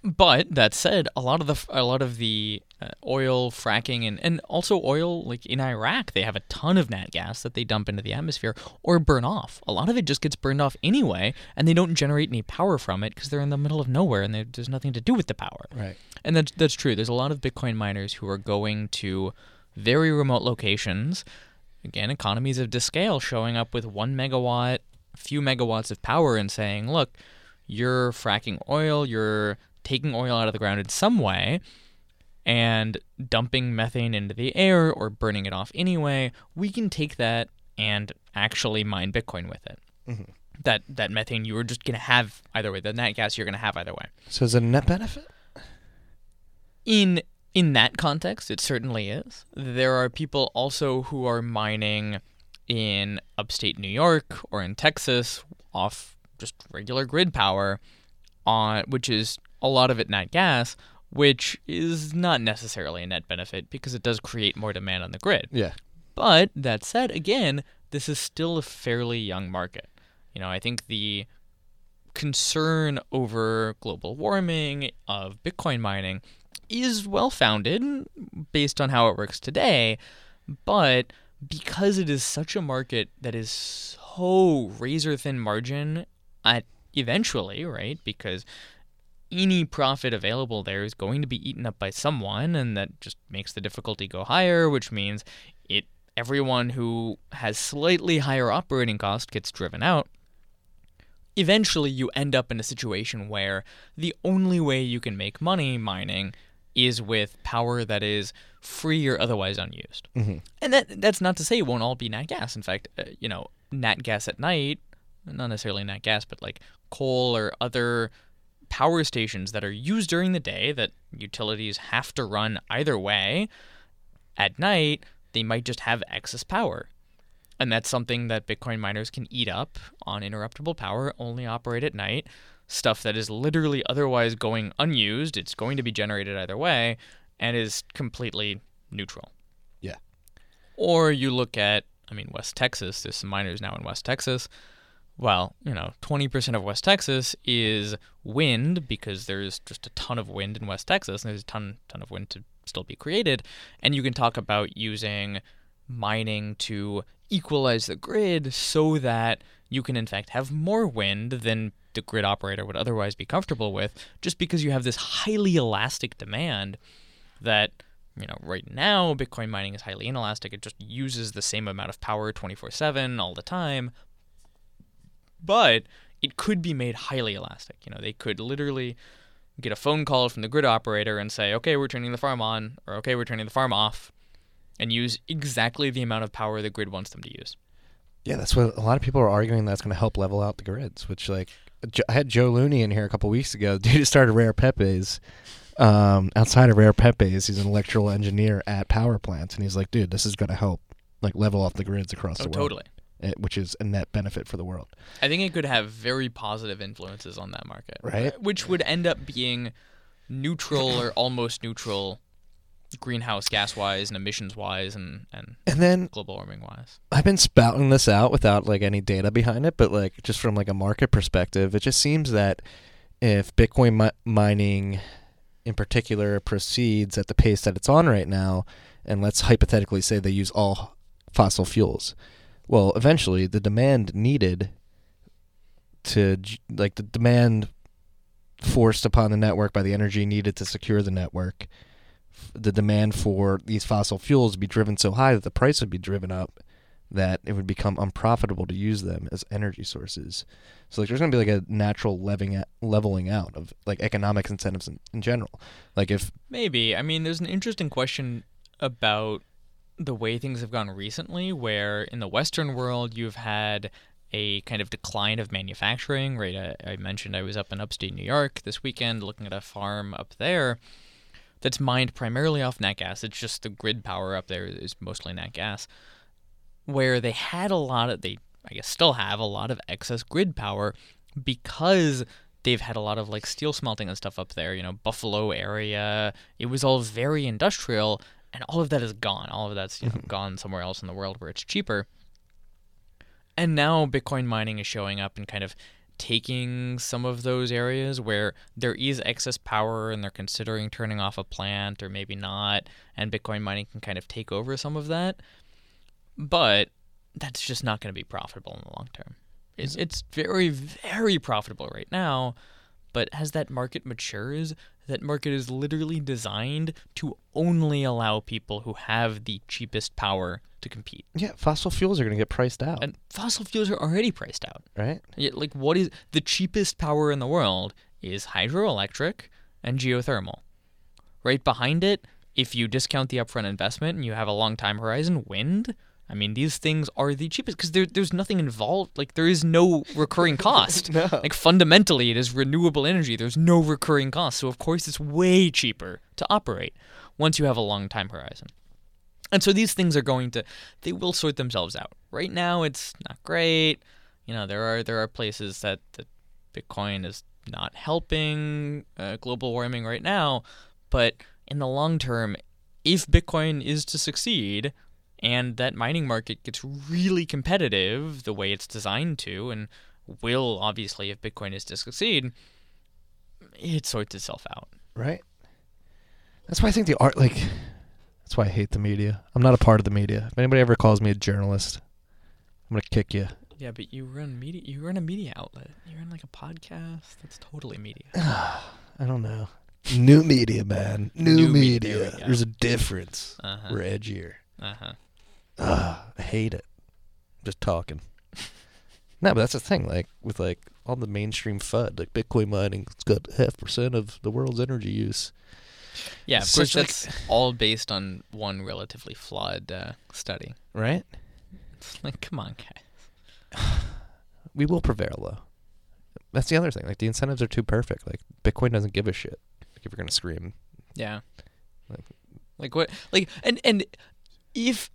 but that said, a lot of the a lot of the uh, oil fracking and and also oil like in Iraq, they have a ton of nat gas that they dump into the atmosphere or burn off. A lot of it just gets burned off anyway, and they don't generate any power from it because they're in the middle of nowhere and there's nothing to do with the power. Right. And that's that's true. There's a lot of Bitcoin miners who are going to very remote locations. Again, economies of scale showing up with one megawatt, few megawatts of power and saying, look, you're fracking oil, you're taking oil out of the ground in some way and dumping methane into the air or burning it off anyway. We can take that and actually mine Bitcoin with it. Mhm. That that methane you were just gonna have either way. The nat gas you're gonna have either way. So is it a net benefit? in in that context, it certainly is. There are people also who are mining in upstate New York or in Texas off just regular grid power, on which is a lot of it nat gas, which is not necessarily a net benefit because it does create more demand on the grid. Yeah. But that said, again, this is still a fairly young market. You know, I think the concern over global warming of Bitcoin mining is well founded based on how it works today, but because it is such a market that is so razor thin margin at eventually, right? Because any profit available there is going to be eaten up by someone and that just makes the difficulty go higher, which means it everyone who has slightly higher operating cost gets driven out. Eventually you end up in a situation where the only way you can make money mining is with power that is free or otherwise unused. Mm-hmm. And that that's not to say it won't all be nat gas. In fact, uh, you know, nat gas at night, not necessarily nat gas, but like coal or other power stations that are used during the day that utilities have to run either way. At night, they might just have excess power. And that's something that Bitcoin miners can eat up on interruptible power, only operate at night stuff that is literally otherwise going unused. It's going to be generated either way and is completely neutral. Yeah. Or you look at, I mean, West Texas, there's some miners now in West Texas. Well, you know, 20% of West Texas is wind because there's just a ton of wind in West Texas and there's a ton ton of wind to still be created. And you can talk about using mining to equalize the grid so that you can in fact have more wind than the grid operator would otherwise be comfortable with just because you have this highly elastic demand that you know right now bitcoin mining is highly inelastic it just uses the same amount of power 24/7 all the time but it could be made highly elastic you know they could literally get a phone call from the grid operator and say okay we're turning the farm on or okay we're turning the farm off and use exactly the amount of power the grid wants them to use Yeah, that's what a lot of people are arguing that's going to help level out the grids. Which, like, I had Joe Looney in here a couple weeks ago. Dude started Rare Pepe's. Um, outside of Rare Pepe's, he's an electrical engineer at power plants, and he's like, dude, this is going to help like level off the grids across oh the world, totally Eh, which is a net benefit for the world. I think it could have very positive influences on that market, Right. Uh, which would end up being neutral or almost neutral, greenhouse gas wise and emissions wise, and and And then global warming wise. I've been spouting this out without like any data behind it, but like just from like a market perspective, it just seems that if Bitcoin mi- mining in particular proceeds at the pace that it's on right now, and let's hypothetically say they use all fossil fuels, well, eventually the demand needed to like the demand forced upon the network by the energy needed to secure the network the demand for these fossil fuels would be driven so high that the price would be driven up that it would become unprofitable to use them as energy sources. So like there's going to be like a natural leveling leveling out of like economic incentives in, in general. Like if Maybe. I mean, there's an interesting question about the way things have gone recently, where in the Western world you've had a kind of decline of manufacturing. Right, I, I mentioned I was up in upstate New York this weekend looking at a farm up there that's mined primarily off nat gas. It's just the grid power up there is mostly nat gas, where they had a lot of they I guess still have a lot of excess grid power because they've had a lot of like steel smelting and stuff up there, you know, Buffalo area. It was all very industrial and all of that is gone. All of that's, you know, mm-hmm. gone somewhere else in the world where it's cheaper. And now Bitcoin mining is showing up and kind of taking some of those areas where there is excess power and they're considering turning off a plant or maybe not, and Bitcoin mining can kind of take over some of that. But that's just not going to be profitable in the long term. It's, mm-hmm. it's very, very profitable right now, but as that market matures, that market is literally designed to only allow people who have the cheapest power to compete. yeah, fossil fuels are going to get priced out, And fossil fuels are already priced out. right? Yeah, like what is the cheapest power in the world is hydroelectric and geothermal. Right behind it, if you discount the upfront investment and you have a long time horizon, wind. I mean, these things are the cheapest because there, there's nothing involved. Like, there is no recurring cost. No. Like, fundamentally, it is renewable energy. There's no recurring cost. So, of course, it's way cheaper to operate once you have a long time horizon. And so these things are going to, they will sort themselves out. Right now, it's not great. You know, there are there are places that, that Bitcoin is not helping uh, global warming right now, but in the long term, if Bitcoin is to succeed, and that mining market gets really competitive the way it's designed to, and will obviously if Bitcoin is to succeed, it sorts itself out. Right. That's why I think the art like. That's why I hate the media. I'm not a part of the media. If anybody ever calls me a journalist, I'm gonna kick you. Yeah, but you run media. You run a media outlet. You run like a podcast. That's totally media. I don't know. New media, man. New, New media. we. There's a difference. Uh huh. We're edgier. Uh huh. Ugh, I hate it. Just talking. no, but that's the thing. Like with like all the mainstream FUD, like Bitcoin mining, it's got half percent of the world's energy use. Yeah, of It's course. like- That's all based on one relatively flawed uh, study. Right? It's like, come on, guys. We will prevail though. That's the other thing. Like the incentives are too perfect. Like Bitcoin doesn't give a shit. Like if you're gonna scream, Yeah. Like- Like what? Like and and if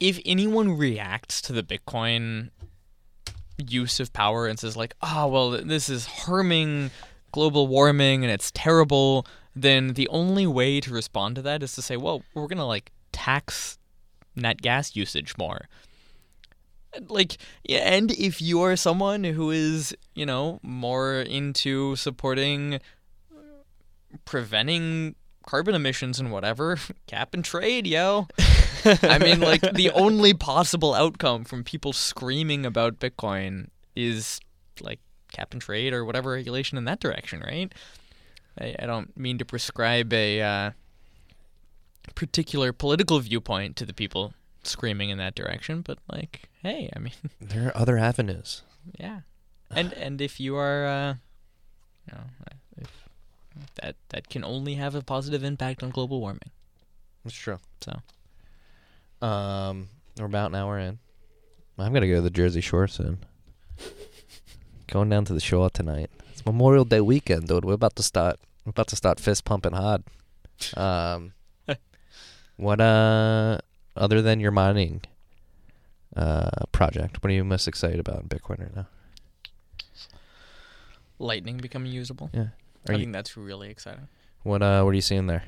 if anyone reacts to the Bitcoin use of power and says like, "Ah, well, this is harming global warming and it's terrible," then the only way to respond to that is to say, "Well, we're going to like tax net gas usage more." Like, and if you are someone who is, you know, more into supporting preventing carbon emissions and whatever, cap and trade, yo. I mean, like the only possible outcome from people screaming about Bitcoin is like cap and trade or whatever regulation in that direction, right? I, I don't mean to prescribe a uh, particular political viewpoint to the people screaming in that direction, but like, hey, I mean, there are other avenues. yeah, and and if you are, uh, you know, if that that can only have a positive impact on global warming. That's true. So Um, we're about an hour in. I'm gonna go to the Jersey Shore soon. Going down to the shore tonight. It's Memorial Day weekend, dude. We're about to start. We're about to start fist pumping hard. Um, what uh, other than your mining uh project, what are you most excited about in Bitcoin right now? lightning becoming usable. Yeah. I you, think that's really exciting. what uh, what are you seeing there?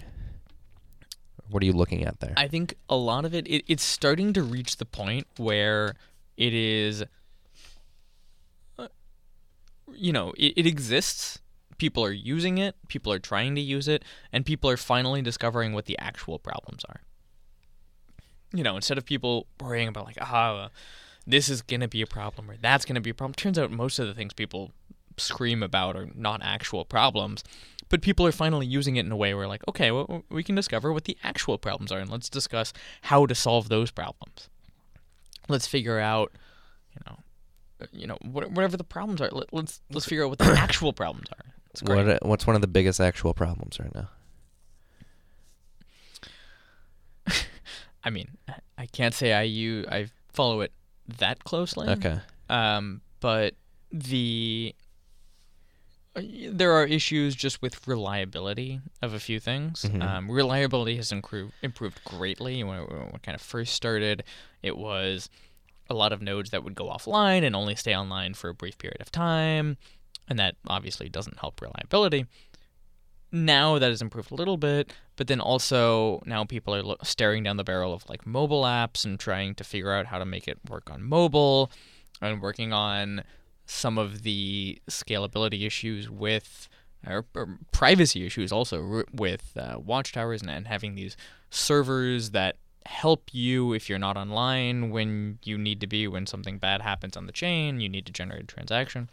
What are you looking at there? I think a lot of it, it it's starting to reach the point where it is, uh, you know, it, it exists. People are using it. People are trying to use it, and people are finally discovering what the actual problems are. You know, instead of people worrying about like, ah, uh, this is gonna be a problem or that's gonna be a problem. Turns out most of the things people scream about are not actual problems but people are finally using it in a way where like okay well, we can discover what the actual problems are and let's discuss how to solve those problems let's figure out you know uh, you know whatever the problems are let, let's let's figure out what the actual problems are what what's one of the biggest actual problems right now? i mean I- can't say i you i follow it that closely Okay. um, but the uh, there are issues just with reliability of a few things. Mhm. Um, reliability has improved improved greatly. When it, when it kind of first started, it was a lot of nodes that would go offline and only stay online for a brief period of time, and that obviously doesn't help reliability. Now that has improved a little bit, but then also now people are lo- staring down the barrel of like mobile apps and trying to figure out how to make it work on mobile and working on some of the scalability issues with or, or privacy issues also with uh, watchtowers and, and having these servers that help you if you're not online when you need to be when something bad happens on the chain you need to generate a transaction.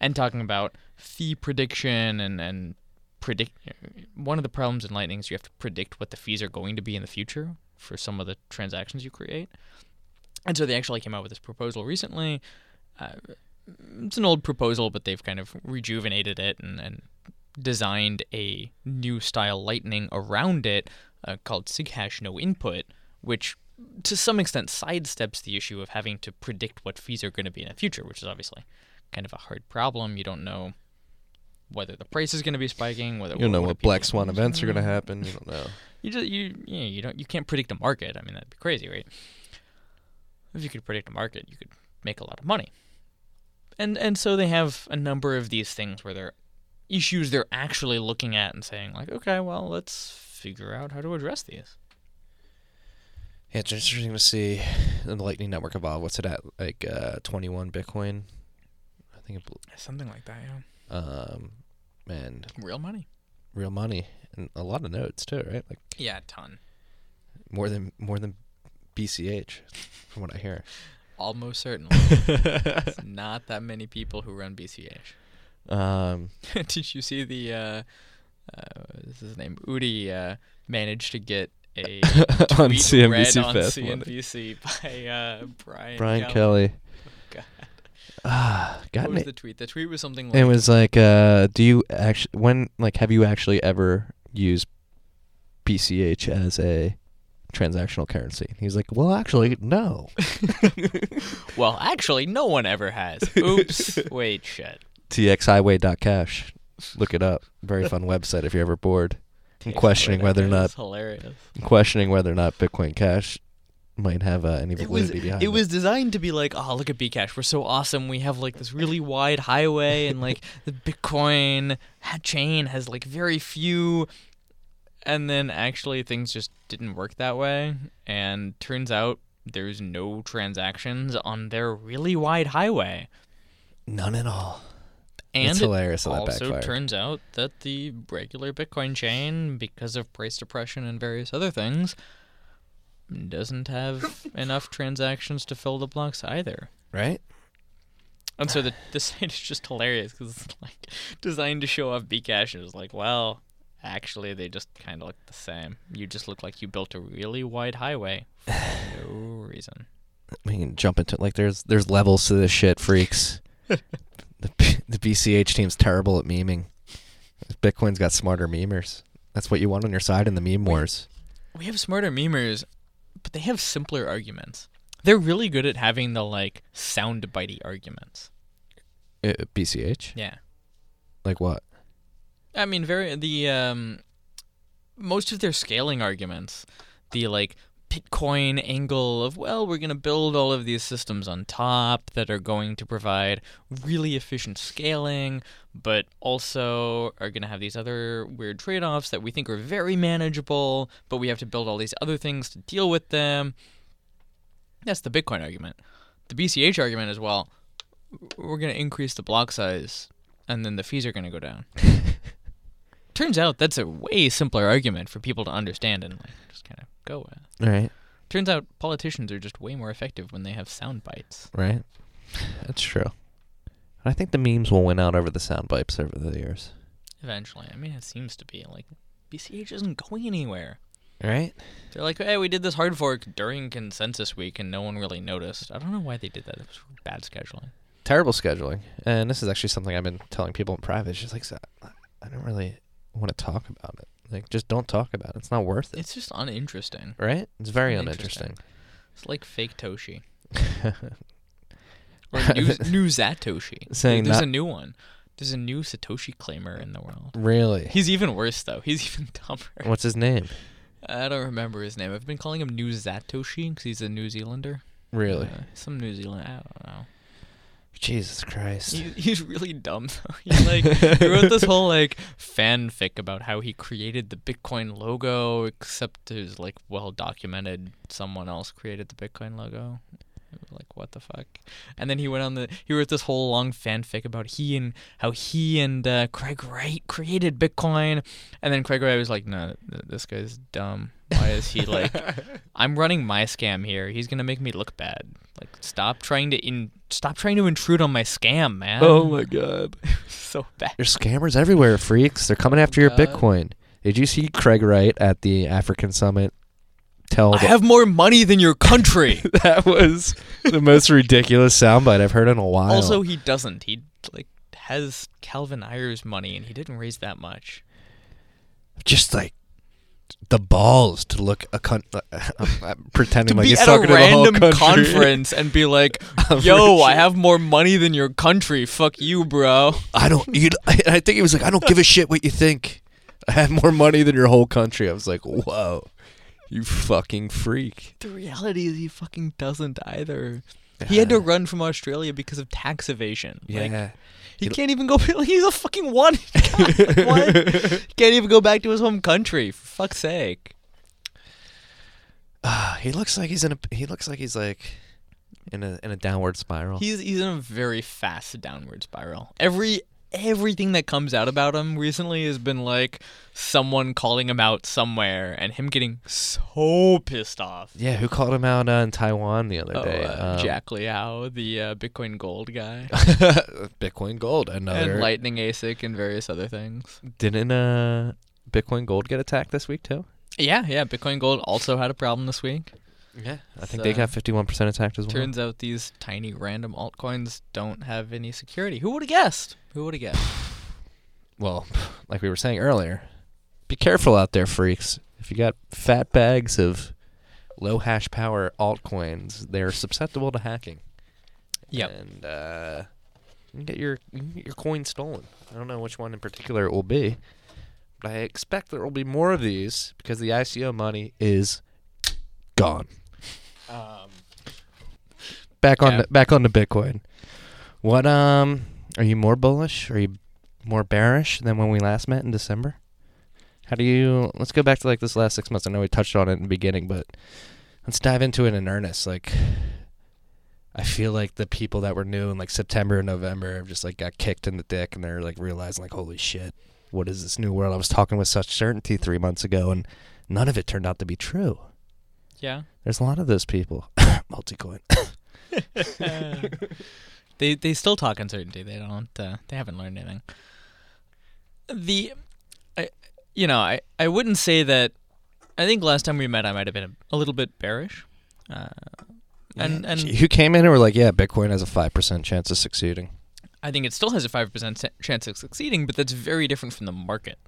And talking about fee prediction and and predict one of the problems in lightning is you have to predict what the fees are going to be in the future for some of the transactions you create. And so they actually came out with this proposal recently uh, it's an old proposal, but they've kind of rejuvenated it and, and designed a new style lightning around it uh, called SigHash no input, which to some extent sidesteps the issue of having to predict what fees are going to be in the future, which is obviously kind of a hard problem. You don't know whether the price is going to be spiking, whether You don't know what what black swan events are going to happen. You don't know. You just you yeah you don't you can't predict the market. I mean that'd be crazy, right? If you could predict a market, you could make a lot of money. And and so they have a number of these things where they're issues they're actually looking at and saying like, okay, well let's figure out how to address these. Yeah, it's interesting to see the Lightning Network evolve. What's it at? Like uh, 21 Bitcoin? I think it, Something like that, yeah. um, man, Real money. real money and a lot of nodes too, right? Like Yeah, a ton. more than more than BCH, from what I hear. Almost certainly. It's not that many people who run BCH. um, Did you see the uh, uh this is his name Udi uh managed to get a on tweet CNBC read on Fast CNBC by uh Brian Brian Kelly. Kelly. God. Ah, What was the tweet? The tweet was something like It was like, uh, do you actually when like have you actually ever used BCH as a transactional currency? He's like, well, actually, no. Well, actually no one ever has. Oops. Wait, shit. TXHighway.cash. Look it up. Very fun website if you're ever bored. I'm questioning whether or not hilarious. Questioning whether or not Bitcoin Cash might have uh, any It was validity behind it It was designed to be like, oh, look at Bcash, we're so awesome. We have like this really wide highway, and like the Bitcoin chain has like very few. And then actually things just didn't work that way, and turns out there's no transactions on their really wide highway. None at all. And it's hilarious that also turns out that the regular Bitcoin chain, because of price depression and various other things, doesn't have enough transactions to fill the blocks either. right? And so the the site is just hilarious because it's like designed to show off Bcash, and it's like, well, actually they just kind of look the same. You just look like you built a really wide highway for no reason. We can jump into like there's there's levels to this shit, freaks. the the BCH team's terrible at meming. Bitcoin's got smarter memers. That's what you want on your side in the meme wars. We have smarter memers, but they have simpler arguments. They're really good at having the like sound bitey arguments. Uh, BCH? Yeah. Like what? I mean, very the um, most of their scaling arguments, the like Bitcoin angle of well, we're gonna build all of these systems on top that are going to provide really efficient scaling, but also are gonna have these other weird trade-offs that we think are very manageable, but we have to build all these other things to deal with them. That's the Bitcoin argument. The BCH argument is well, we're gonna increase the block size, and then the fees are gonna go down. Turns out that's a way simpler argument for people to understand and like just kind of go with. Right. Turns out politicians are just way more effective when they have sound bites. Right. That's true. I think the memes will win out over the sound bites over the years. Eventually, I mean, it seems to be like BCH isn't going anywhere. Right? They're like, hey, we did this hard fork during consensus week, and no one really noticed. I don't know why they did that. It was bad scheduling. Terrible scheduling. And this is actually something I've been telling people in private. It's just like I don't really want to talk about it. Like just don't talk about it. It's not worth it. It's just uninteresting. right? It's very uninteresting. uninteresting. It's like fake Toshi or new, new Zatoshi. Saying There's that- a new one. There's a new Satoshi claimer in the world. really? He's even worse though. He's even dumber. What's his name? I don't remember his name. I've been calling him New Zatoshi because he's a New Zealander. Really? Uh, some New Zealand. I don't know. Jesus Christ. He, he's really dumb though. He like he wrote this whole like fanfic about how he created the Bitcoin logo, except it was like well documented someone else created the Bitcoin logo. Like what the fuck? And then he went on the he wrote this whole long fanfic about he and how he and uh, Craig Wright created Bitcoin, and then Craig Wright was like, "No, th- this guy's dumb. Why is he like? I'm running my scam here. He's gonna make me look bad. Like, stop trying to in stop trying to intrude on my scam, man. oh my god. so bad. There's scammers everywhere, freaks. They're coming after your God. Bitcoin. Did you see Craig Wright at the African Summit tell I have more money than your country. that was the most ridiculous soundbite I've heard in a while. also, he doesn't. He like has Calvin Ayre's money, and he didn't raise that much. just like the balls to look a con- I'm, I'm pretending to like be he's at a talking to the whole random conference and be like, "Yo, I have more money than your country. Fuck you, bro." I don't. You, I think he was like, I don't give a shit what you think. I have more money than your whole country. I was like, whoa, you fucking freak. The reality is, he fucking doesn't either. He had to Uh, run from Australia because of tax evasion. Like, Yeah. he can't even go. He's a fucking one. He can't even go back to his home country. For fuck's sake. Ah, he looks like he's in a. He looks like he's like in a in a downward spiral. He's he's in a very fast downward spiral. Every everything that comes out about him recently has been like someone calling him out somewhere and him getting so pissed off. yeah, who called him out uh, in Taiwan the other Oh, day? uh, Um, Jack Liao, the uh, Bitcoin Gold guy, Bitcoin Gold, another. and Lightning ASIC, and various other things. Didn't uh Bitcoin Gold get attacked this week too? Yeah, yeah. Bitcoin Gold also had a problem this week. Yeah, I think they So- got fifty one percent attacked as well. Turns out these tiny random altcoins don't have any security. Who would have guessed? Who would have guessed? well, like we were saying earlier, be careful out there, freaks. If you got fat bags of low hash power altcoins, they're susceptible to hacking. Yep. And uh, you can get your you can get your coin stolen. I don't know which one in particular it will be, but I expect there will be more of these because the ICO money is gone. Um, Back on Yeah. to, back on to Bitcoin. What um are you more bullish? Are you more bearish than when we last met in December? How do you let's go back to like this last six months. I know we touched on it in the beginning, but let's dive into it in earnest. Like I feel like the people that were new in like September and November have just like got kicked in the dick and they're like realizing like, holy shit, what is this new world? I was talking with such certainty three months ago and none of it turned out to be true. Yeah. There's a lot of those people. Multicoin. they they still talk uncertainty. They don't. Uh, they haven't learned anything. The, I, you know, I I wouldn't say that. I think last time we met, I might have been a, a little bit bearish. Uh, and and you came in and were like, yeah, Bitcoin has a five percent chance of succeeding. I think it still has a five percent chance of succeeding, but that's very different from the market.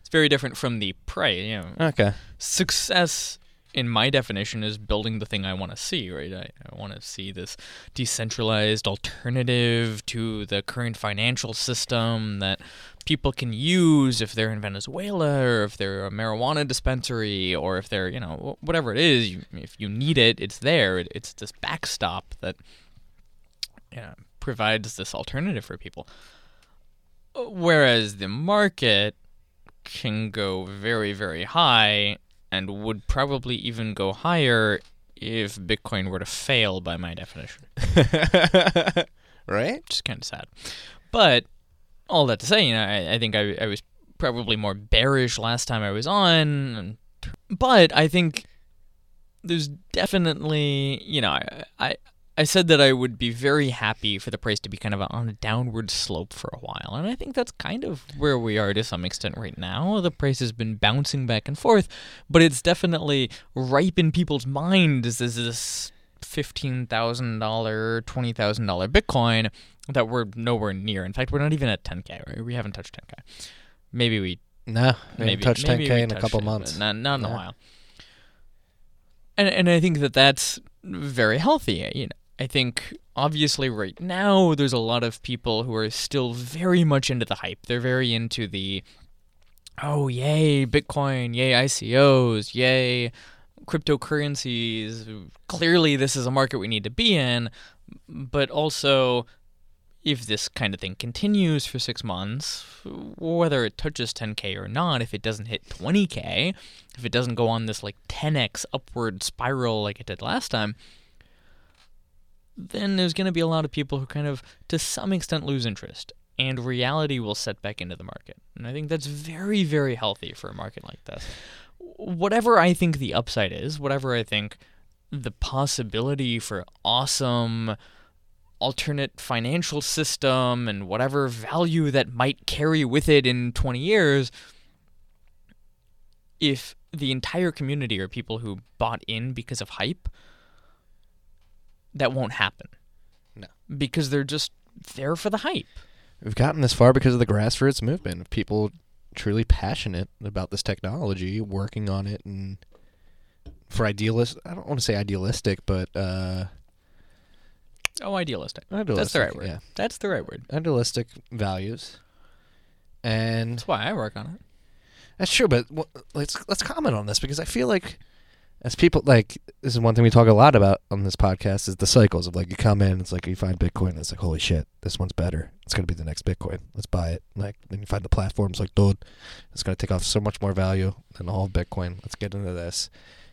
It's very different from the price. You know, Okay. success in my definition is building the thing I want to see, right? I, I want to see this decentralized alternative to the current financial system that people can use if they're in Venezuela or if they're a marijuana dispensary or if they're, you know, whatever it is, you, if you need it, it's there. It, it's this backstop that you know, provides this alternative for people. Whereas the market can go very, very high and would probably even go higher if Bitcoin were to fail, by my definition. right? Which is kind of sad. But all that to say, you know, I, I think I, I was probably more bearish last time I was on. But I think there's definitely, you know, I, I I said that I would be very happy for the price to be kind of on a downward slope for a while. And I think that's kind of where we are to some extent right now. The price has been bouncing back and forth, but it's definitely ripe in people's minds as this $15,000, $20,000 Bitcoin that we're nowhere near. In fact, we're not even at 10K, right? We haven't touched 10K. Maybe we No, we maybe touched 10k we in a couple it, months. Not, not in a while. And and I think that that's very healthy. You know, I think obviously right now there's a lot of people who are still very much into the hype. They're very into the oh yay Bitcoin, yay ICOs, yay cryptocurrencies. Clearly this is a market we need to be in, but also if this kind of thing continues for six months, whether it touches 10k or not, if it doesn't hit 20k, if it doesn't go on this like 10x upward spiral like it did last time, then there's going to be a lot of people who kind of, to some extent, lose interest. And reality will set back into the market. And I think that's very, very healthy for a market like this. Whatever I think the upside is, whatever I think the possibility for awesome alternate financial system and whatever value that might carry with it in 20 years if the entire community are people who bought in because of hype that won't happen No. because they're just there for the hype We've gotten this far because of the grassroots movement of people truly passionate about this technology, working on it, and for idealist. I don't want to say idealistic, but uh, Oh, idealistic. idealistic. That's the right word. Yeah, That's the right word. idealistic values, and That's why I work on it. That's true, but w- let's let's comment on this because I feel like as people like this is one thing we talk a lot about on this podcast is the cycles of like you come in, it's like you find Bitcoin, and it's like holy shit, this one's better. It's gonna be the next Bitcoin. Let's buy it. Like then you find the platforms like dude, it's gonna take off so much more value than all Bitcoin. Let's get into this.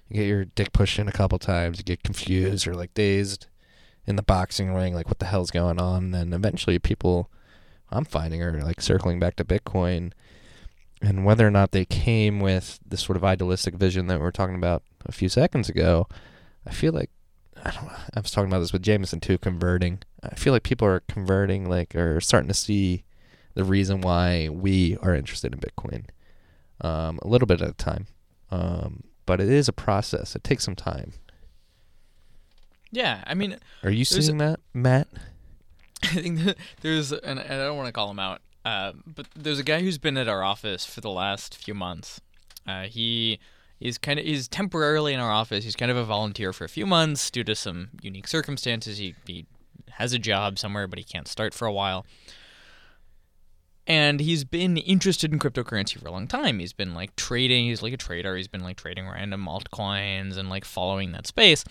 You get your dick pushed in a couple times, you get confused or like dazed in the boxing ring, like what the hell's going on? And then eventually people I'm finding are like circling back to Bitcoin and whether or not they came with this sort of idealistic vision that we were talking about a few seconds ago, I feel like I don't. I was talking about this with Jameson too. Converting. I feel like people are converting, like, are starting to see the reason why we are interested in Bitcoin. Um, a little bit at a time, um, but it is a process. It takes some time. Yeah, I mean, Are you seeing that, Matt? I think there's, and I don't want to call him out, uh, but there's a guy who's been at our office for the last few months. Uh, he is kind of he's temporarily in our office. He's kind of a volunteer for a few months due to some unique circumstances. He he has a job somewhere, but he can't start for a while. And he's been interested in cryptocurrency for a long time. He's been like trading. He's like a trader. He's been like trading random altcoins and like following that space.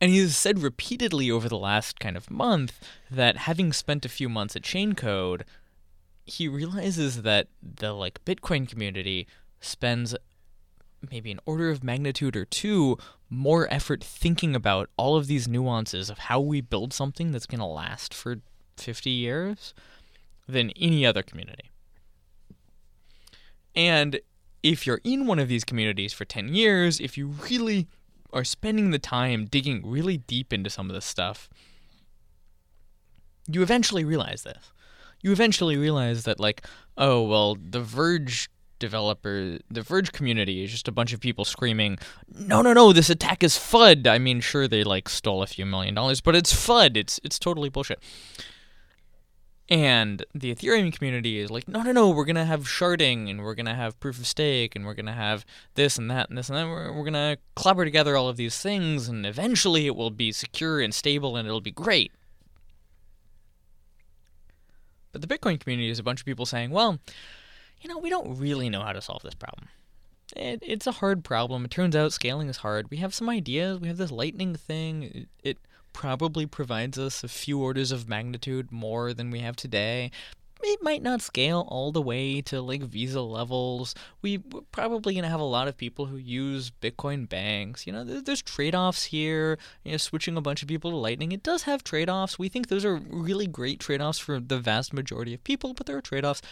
And he's said repeatedly over the last kind of month that having spent a few months at Chaincode, he realizes that the like Bitcoin community spends maybe an order of magnitude or two more effort thinking about all of these nuances of how we build something that's going to last for 50 years than any other community. And if you're in one of these communities for 10 years, if you really are spending the time digging really deep into some of this stuff, you eventually realize this. You eventually realize that, like, oh, well, the Verge developer, the Verge community is just a bunch of people screaming, no, no, no, this attack is FUD. I mean, sure, they, like, stole a few million dollars, but it's FUD. It's, it's totally bullshit. And the Ethereum community is like, no, no, no, we're going to have sharding and we're going to have proof of stake and we're going to have this and that and this and that. We're, we're going to clobber together all of these things and eventually it will be secure and stable and it'll be great. But the Bitcoin community is a bunch of people saying, well, you know, we don't really know how to solve this problem. It, it's a hard problem. It turns out scaling is hard. We have some ideas. We have this lightning thing. It, it probably provides us a few orders of magnitude more than we have today. It might not scale all the way to like Visa levels. We, we're probably going to have a lot of people who use Bitcoin banks. You know, there's trade offs here. You know, switching a bunch of people to Lightning, it does have trade offs. We think those are really great trade offs for the vast majority of people, but there are trade offs.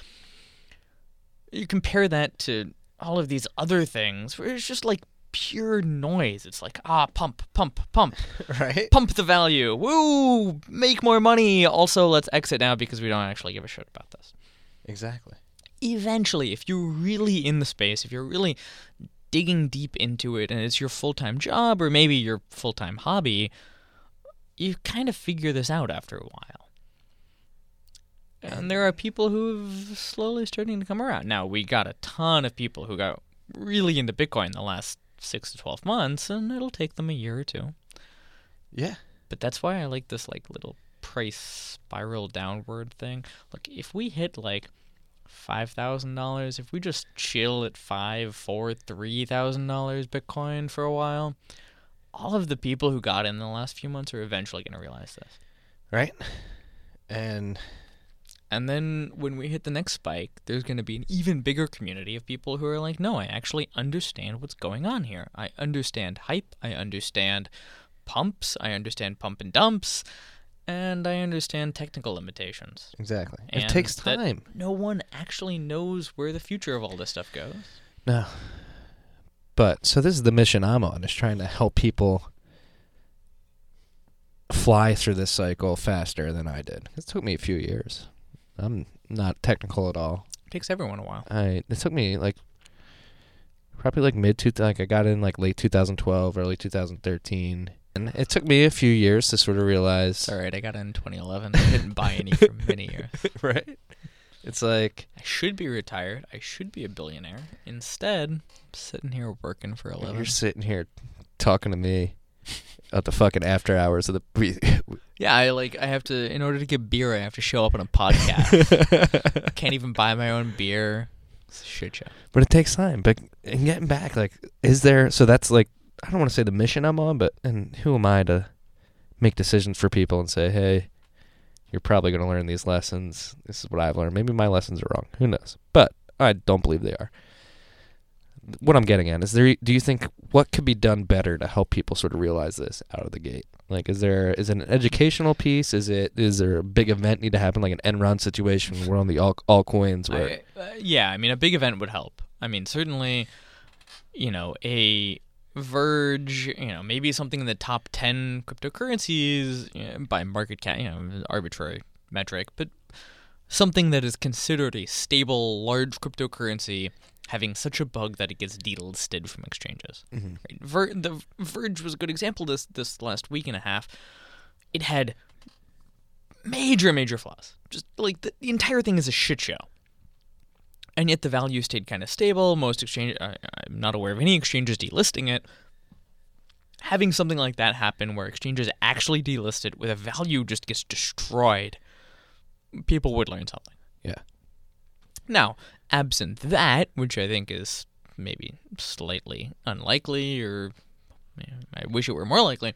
You compare that to all of these other things where it's just like pure noise. It's like, ah, pump, pump, pump, Right. pump the value. Woo! Make more money. Also, let's exit now because we don't actually give a shit about this. Exactly. Eventually, if you're really in the space, if you're really digging deep into it and it's your full time job or maybe your full time hobby, you kind of figure this out after a while. And there are people who have slowly starting to come around. Now, we got a ton of people who got really into Bitcoin in the last six to 12 months, and it'll take them a year or two. Yeah. But that's why I like this like little price spiral downward thing. Look, if we hit like five thousand dollars, if we just chill at five, four, three thousand dollars Bitcoin for a while, all of the people who got in the last few months are eventually gonna realize this. Right. And And then when we hit the next spike, there's going to be an even bigger community of people who are like, no, I actually understand what's going on here. I understand hype. I understand pumps. I understand pump and dumps. And I understand technical limitations. exactly. And it takes time. No one actually knows where the future of all this stuff goes. No. But so this is the mission I'm on is trying to help people fly through this cycle faster than I did. It took me a few years. I'm not technical at all. It takes everyone a while. I it took me like probably like mid two like I got in like late 2012, early 2013. And it took me a few years to sort of realize all right. I got in 2011. I didn't buy any for many years. right? It's like I should be retired. I should be a billionaire. Instead, I'm sitting here working for a living. you're sitting here talking to me at the fucking after hours of the. Yeah, I like. I have to. In order to get beer, I have to show up on a podcast. Can't even buy my own beer. It's a shit show. but it takes time. But and getting back, like, is there? So that's like, I don't want to say the mission I'm on, but and who am I to make decisions for people and say, hey, you're probably going to learn these lessons. This is what I've learned. Maybe my lessons are wrong. Who knows? But I don't believe they are. What I'm getting at is there. Do you think what could be done better to help people sort of realize this out of the gate? Like, is there is it an educational piece? Is it is there a big event need to happen, like an Enron situation where on the all coins where I, uh, yeah, I mean, a big event would help. I mean, certainly, you know, a Verge, you know, maybe something in the top 10 cryptocurrencies you know, by market cap, you know, arbitrary metric, but something that is considered a stable, large cryptocurrency having such a bug that it gets delisted from exchanges. Mm-hmm. Right? Ver- the Verge was a good example this this last week and a half. It had major, major flaws. Just like the, the entire thing is a shit show. And yet the value stayed kind of stable. Most exchange, uh, I'm not aware of any exchanges delisting it. Having something like that happen where exchanges actually delist it with a value just gets destroyed, people would learn something. Yeah. Now, absent that, which I think is maybe slightly unlikely, or I wish it were more likely,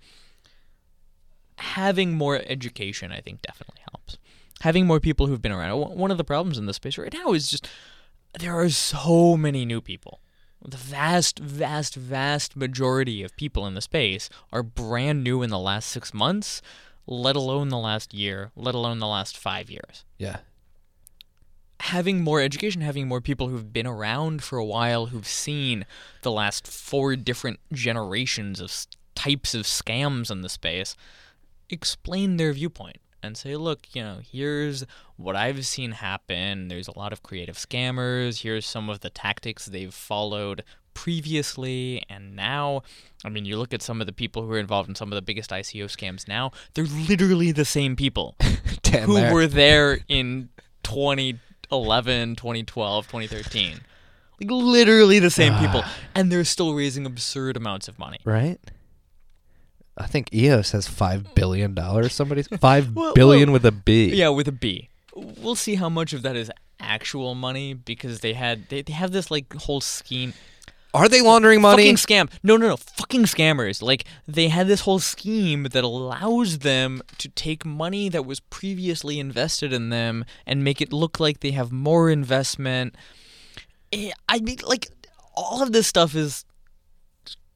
having more education, I think, definitely helps. Having more people who've been around. One of the problems in this space right now is just there are so many new people. The vast, vast, vast majority of people in the space are brand new in the last six months, let alone the last year, let alone the last five years yeah. Having more education, having more people who've been around for a while, who've seen the last four different generations of types of scams in the space, explain their viewpoint and say, look, you know, here's what I've seen happen. There's a lot of creative scammers. Here's some of the tactics they've followed previously and now. I mean, you look at some of the people who are involved in some of the biggest ICO scams now, they're literally the same people who were there in 2011, 2012, 2013. Like literally the same people, ah. and they're still raising absurd amounts of money. right? I think EOS has five billion dollars. Somebody's five Well, billion well, with a B. Yeah, with a B. We'll see how much of that is actual money because they had they, they have this like whole scheme. Are they laundering money? Fucking scam. No, no, no. Fucking scammers. Like they had this whole scheme that allows them to take money that was previously invested in them and make it look like they have more investment. Eh, I mean, like all of this stuff is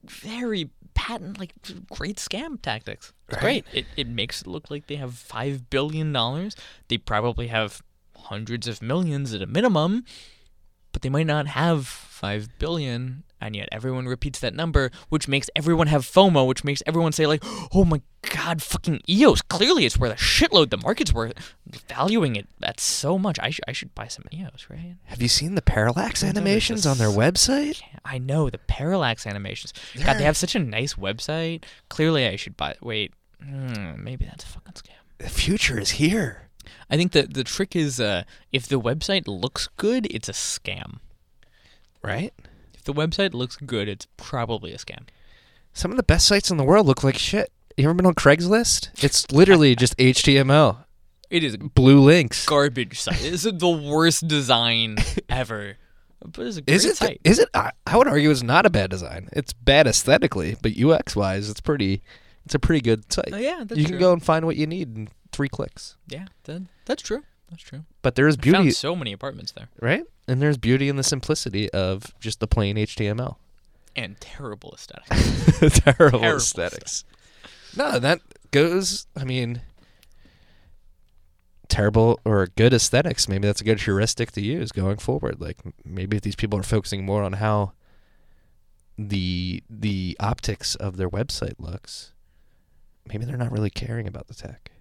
very patent, like great scam tactics. It's Right. great. It it makes it look like they have five billion dollars. They probably have hundreds of millions at a minimum, but they might not have five billion. And yet everyone repeats that number, which makes everyone have FOMO, which makes everyone say like, "Oh my god, fucking EOS! Clearly, it's worth a shitload. The market's worth valuing it at so much. I should I should buy some EOS, right?" Have you seen the parallax they're animations on their website? I know the parallax animations. God, they have such a nice website. Clearly, I should buy. Wait, hmm, maybe that's a fucking scam. The future is here. I think that the trick is uh, if the website looks good, it's a scam. Right? If the website looks good, it's probably a scam. Some of the best sites in the world look like shit. You ever been on Craigslist? It's literally just HTML, It is blue links. garbage site. It's the worst design ever. But it's a great Is it? site. Is it? I, I would argue it's not a bad design. It's bad aesthetically, but UX wise, it's pretty. It's a pretty good site. Oh, yeah, that's you true. can go and find what you need in three clicks. Yeah, that, that's true. That's true. But there is I beauty, found so many apartments there, right? And there's beauty in the simplicity of just the plain HTML. and terrible aesthetics. Terrible, Terrible aesthetics. No, that goes. I mean, terrible or good aesthetics. Maybe that's a good heuristic to use going forward. Like maybe if these people are focusing more on how the the optics of their website looks, maybe they're not really caring about the tech.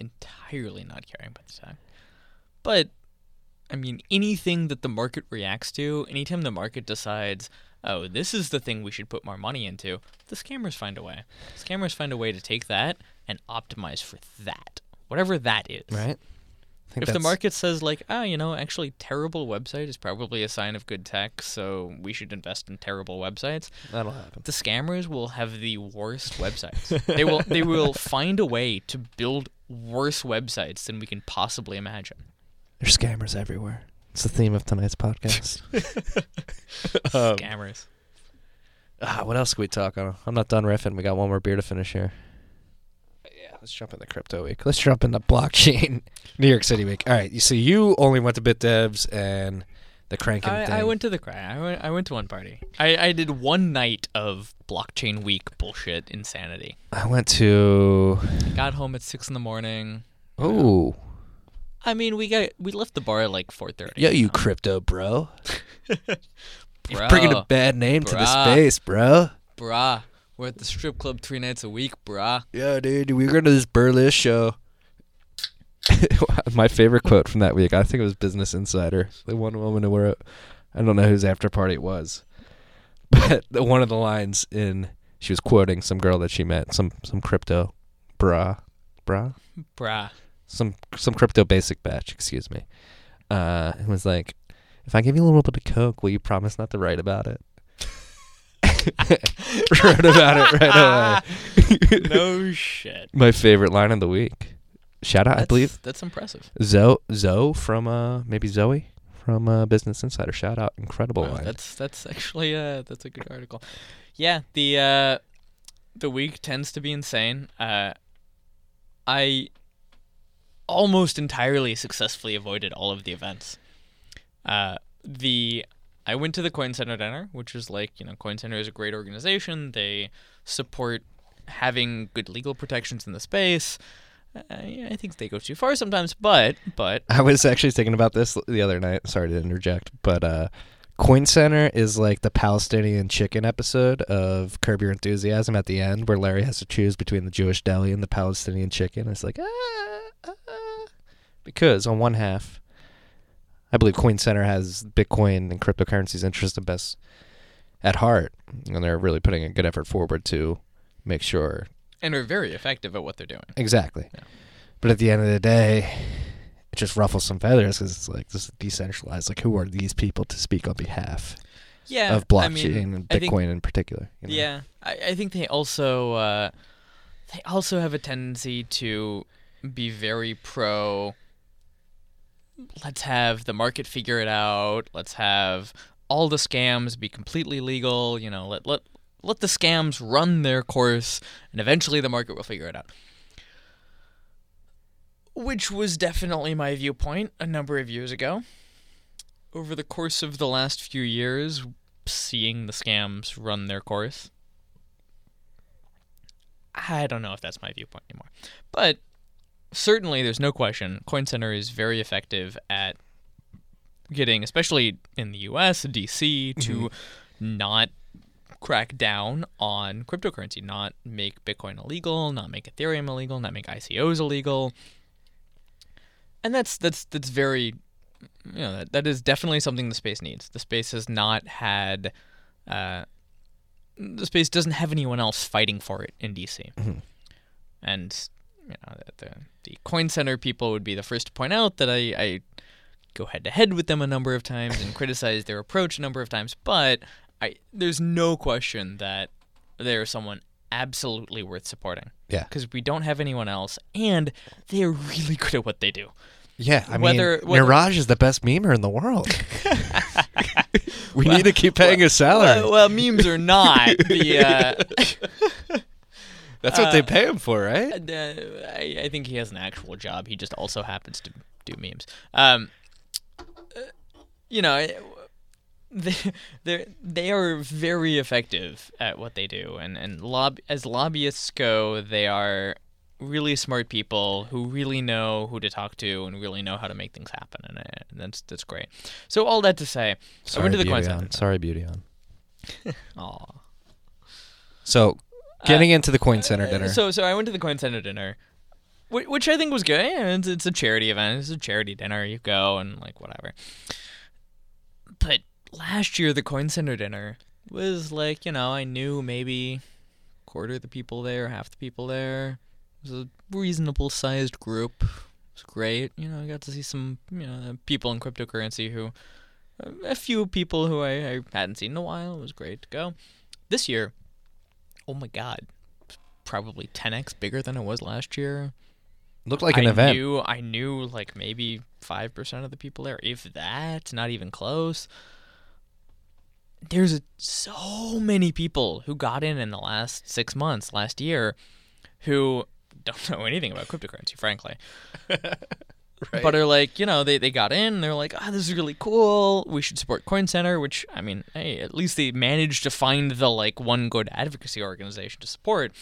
entirely not caring about the tech. But I mean, anything that the market reacts to, anytime the market decides, oh, this is the thing we should put more money into, the scammers find a way. Scammers find a way to take that and optimize for that, whatever that is. Right. If the market says like, ah, you know, actually terrible website is probably a sign of good tech, so we should invest in terrible websites. that'll happen. The scammers will have the worst websites. they will they will find a way to build worse websites than we can possibly imagine. There's scammers everywhere. It's the theme of tonight's podcast. Um, Scammers. Ah, what else can we talk on? I'm not done riffing. We got one more beer to finish here. Yeah, let's jump into crypto week. Let's jump into blockchain New York City week. All right, you so you only went to BitDevs and the cranking thing. I, I went to the cra- I went, I went to one party. I, I did one night of blockchain week bullshit insanity. I went to. Got home at six in the morning. Oh, I mean, we got we left the bar at like four thirty. yo, you crypto bro. You're Bro. bringing a bad name to the space, bro. Brah, we're at the strip club three nights a week, brah. Yeah, dude, we were going to this Burlesque show. My favorite quote from that week, I think it was Business Insider. The one woman who were, I don't know whose after party it was, but the, one of the lines in, she was quoting some girl that she met, some some crypto, bra, bra, Brah. Some some crypto basic batch, excuse me. Uh, it was like, if I give you a little bit of coke, will you promise not to write about it? wrote about it right away. no shit. My favorite line of the week. Shout out, I That's- believe that's impressive. Zoe Zoe from uh maybe Zoe from uh, Business Insider. Shout out, incredible Wow, line. that's that's actually uh that's a good article. Yeah, the uh the week tends to be insane. Uh I almost entirely successfully avoided all of the events. Uh the I went to the Coin Center dinner, which is like, you know, Coin Center is a great organization. They support having good legal protections in the space. I, I think they go too far sometimes, but but I was actually thinking about this the other night. Sorry to interject, but uh, Coin Center is like the Palestinian chicken episode of Curb Your Enthusiasm at the end, where Larry has to choose between the Jewish deli and the Palestinian chicken. It's like ah, ah, because on one half, I believe Coin Center has Bitcoin and cryptocurrencies interest and best at heart, and they're really putting a good effort forward to make sure and are very effective at what they're doing. Exactly. Yeah. But at the end of the day, it just ruffles some feathers because it's like this is decentralized. Like, who are these people to speak on behalf Yeah, of I blockchain mean, and I think- Bitcoin in particular? you know? Yeah, I, I think they also uh, they also have a tendency to be very pro. Let's have the market figure it out. Let's have all the scams be completely legal. You know, let let let the scams run their course, and eventually the market will figure it out. Which was definitely my viewpoint a number of years ago. Over the course of the last few years, seeing the scams run their course. I don't know if that's my viewpoint anymore. But certainly there's no question Coin Center is very effective at getting especially in the US, DC to mm-hmm. not crack down on cryptocurrency, not make Bitcoin illegal, not make Ethereum illegal, not make ICOs illegal. And that's that's that's very you know that, that is definitely something the space needs. The space has not had uh, the space doesn't have anyone else fighting for it in DC. Mhm. And you know the, the the Coin Center people would be the first to point out that I, I go head to head with them a number of times and criticize their approach a number of times, but I there's no question that they're someone absolutely worth supporting. Yeah. Because we don't have anyone else, and they are really good at what they do. Yeah, I Whether- mean, whether- Neeraj is the best memer in the world. we need to keep paying his salary. Well, well, memes are not the. Uh, That's what they uh, pay him for, right? uh, I, I think he has an actual job. He just also happens to do memes. Um, uh, you know, they they they are very effective at what they do, and and lob as lobbyists go, they are really smart people who really know who to talk to and really know how to make things happen, and, uh, and that's that's great. So all that to say, I went to the coin Beauty center. on. Sorry, beauty on. Aw. So, getting into the coin center Uh, dinner. So so I went to the Coin Center dinner, which, which I think was good. It's, it's a charity event. It's a charity dinner. You go and like whatever. But last year the Coin Center dinner was like you know I knew maybe quarter of the people there, half the people there. It was a reasonable sized group. It was great. You know, I got to see some you know people in cryptocurrency who, a few people who I, I hadn't seen in a while. It was great to go. This year, oh my god, probably 10x bigger than it was last year. Looked like an I event. Knew, I knew like maybe five percent of the people there, if that, not even close. There's a, so many people who got in in the last six months, last year, who don't know anything about cryptocurrency, frankly. But are like, you know, they, they got in, they're like, ah, this is really cool. We should support Coin Center, which, I mean, hey, at least they managed to find the, like, one good advocacy organization to support.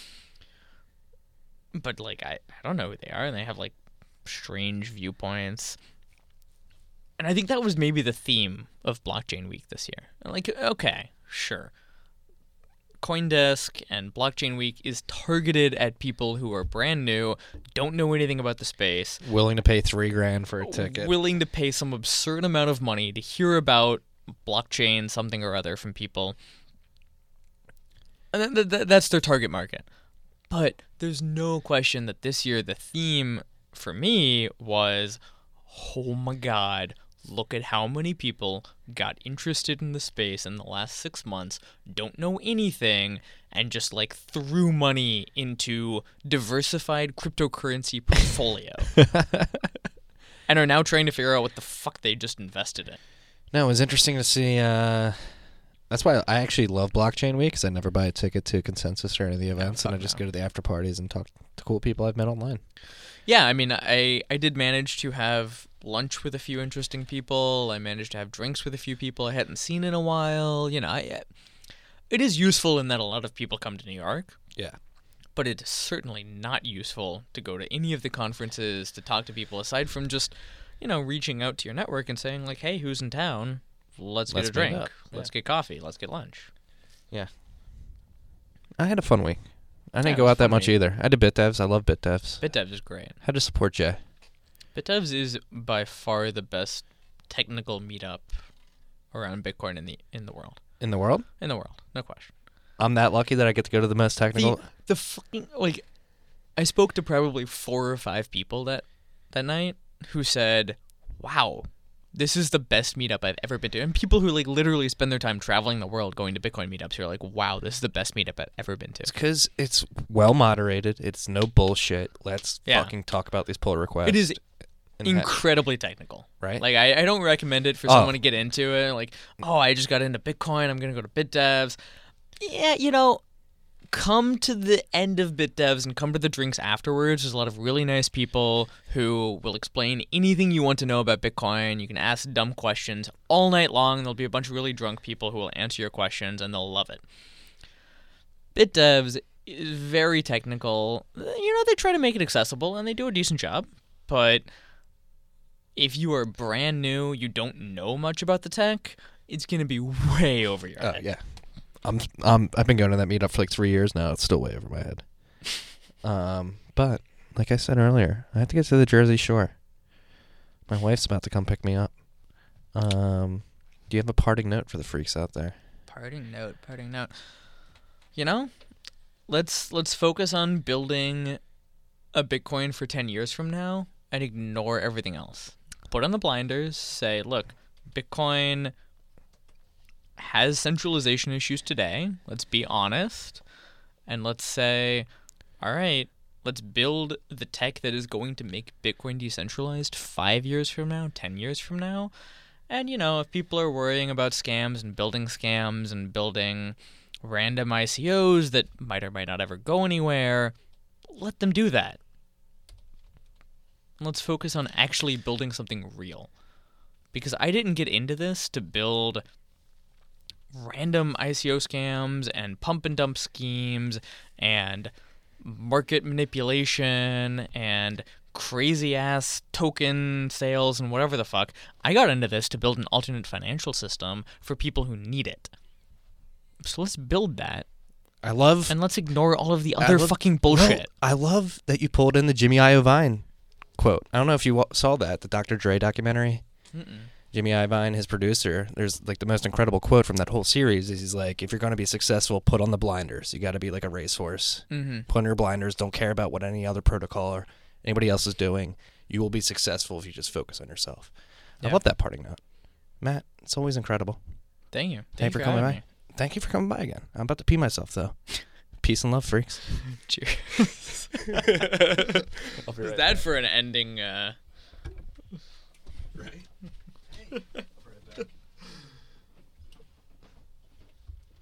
But, like, I, I don't know who they are, and they have, like, strange viewpoints. And I think that was maybe the theme of Blockchain Week this year. Like, okay, sure. Coindesk and Blockchain Week is targeted at people who are brand new, don't know anything about the space, Willing to pay three grand for a ticket. willing to pay some absurd amount of money to hear about blockchain something or other from people. And th- th- th- that's their target market. But there's no question that this year the theme for me was oh my god, look at how many people got interested in the space in the last six months, don't know anything, and just like threw money into diversified cryptocurrency portfolio. and are now trying to figure out what the fuck they just invested in. No, it was interesting to see. Uh, that's why I actually love Blockchain Week because I never buy a ticket to Consensus or any of the events, and I just no. go to the after parties and talk to cool people I've met online. Yeah, I mean, I I did manage to have lunch with a few interesting people. I managed to have drinks with a few people I hadn't seen in a while. You know, I, it is useful in that a lot of people come to New York, Yeah. but it is certainly not useful to go to any of the conferences to talk to people aside from just, you know, reaching out to your network and saying like, "Hey, who's in town? Let's, Let's get a drink. up." Let's get coffee. Let's get lunch." Yeah. I had a fun week. I didn't Yeah, go was out that fun much either. I did BitDevs. I love BitDevs. BitDevs is great. Had to support Jay. BitDevs is by far the best technical meetup around Bitcoin in the in the world. In the world? In the world, no question. I'm that lucky that I get to go to the most technical. The, the fucking like, I spoke to probably four or five people that that night who said, "Wow, this is the best meetup I've ever been to." And people who like literally spend their time traveling the world going to Bitcoin meetups who are like, "Wow, this is the best meetup I've ever been to." It's because it's well moderated. It's no bullshit. Let's Yeah. fucking talk about these pull requests. It is and incredibly technical. right? Like I, I don't recommend it for Oh. someone to get into it. Like, oh, I just got into Bitcoin. I'm gonna go to BitDevs. Yeah, you know, come to the end of BitDevs and come to the drinks afterwards. There's a lot of really nice people who will explain anything you want to know about Bitcoin. You can ask dumb questions all night long. There'll be a bunch of really drunk people who will answer your questions and they'll love it. BitDevs is very technical. You know, they try to make it accessible and they do a decent job, but if you are brand new, you don't know much about the tech, it's gonna be way over your Oh head. yeah. I'm um I've been going to that meetup for like three years now. It's still way over my head. Um, but like I said earlier, I have to get to the Jersey Shore. My wife's about to come pick me up. Um, do you have a parting note for the freaks out there? Parting note, parting note. You know, let's let's focus on building a Bitcoin for ten years from now and ignore everything else. Put on the blinders. Say, look, Bitcoin has centralization issues today. Let's be honest, and let's say, all right, let's build the tech that is going to make Bitcoin decentralized five years from now, ten years from now. And you know, if people are worrying about scams and building scams and building random ICOs that might or might not ever go anywhere, let them do that. Let's focus on actually building something real. Because I didn't get into this to build random ICO scams and pump and dump schemes and market manipulation and crazy ass token sales and whatever the fuck. I got into this to build an alternate financial system for people who need it. So let's build that I love and let's ignore all of the other love- fucking No, bullshit. I love that you pulled in the Jimmy Iovine quote. I don't know if you saw that the Dr. Dre documentary. Mm-mm. Jimmy Iovine, his producer, there's like the most incredible quote from that whole series. Is he's like, if you're going to be successful, put on the blinders. You got to be like a racehorse. Mm-hmm. Put on your blinders. Don't care about what any other protocol or anybody else is doing. You will be successful if you just focus on yourself. Yeah. I love that parting note, Matt. It's always incredible. Thank you. Thank, Thank you for, for coming by. Me. Thank you for coming by again. I'm about to pee myself though. Peace and love, freaks. Cheers. I'll right Is that back. for an ending? Uh... Right.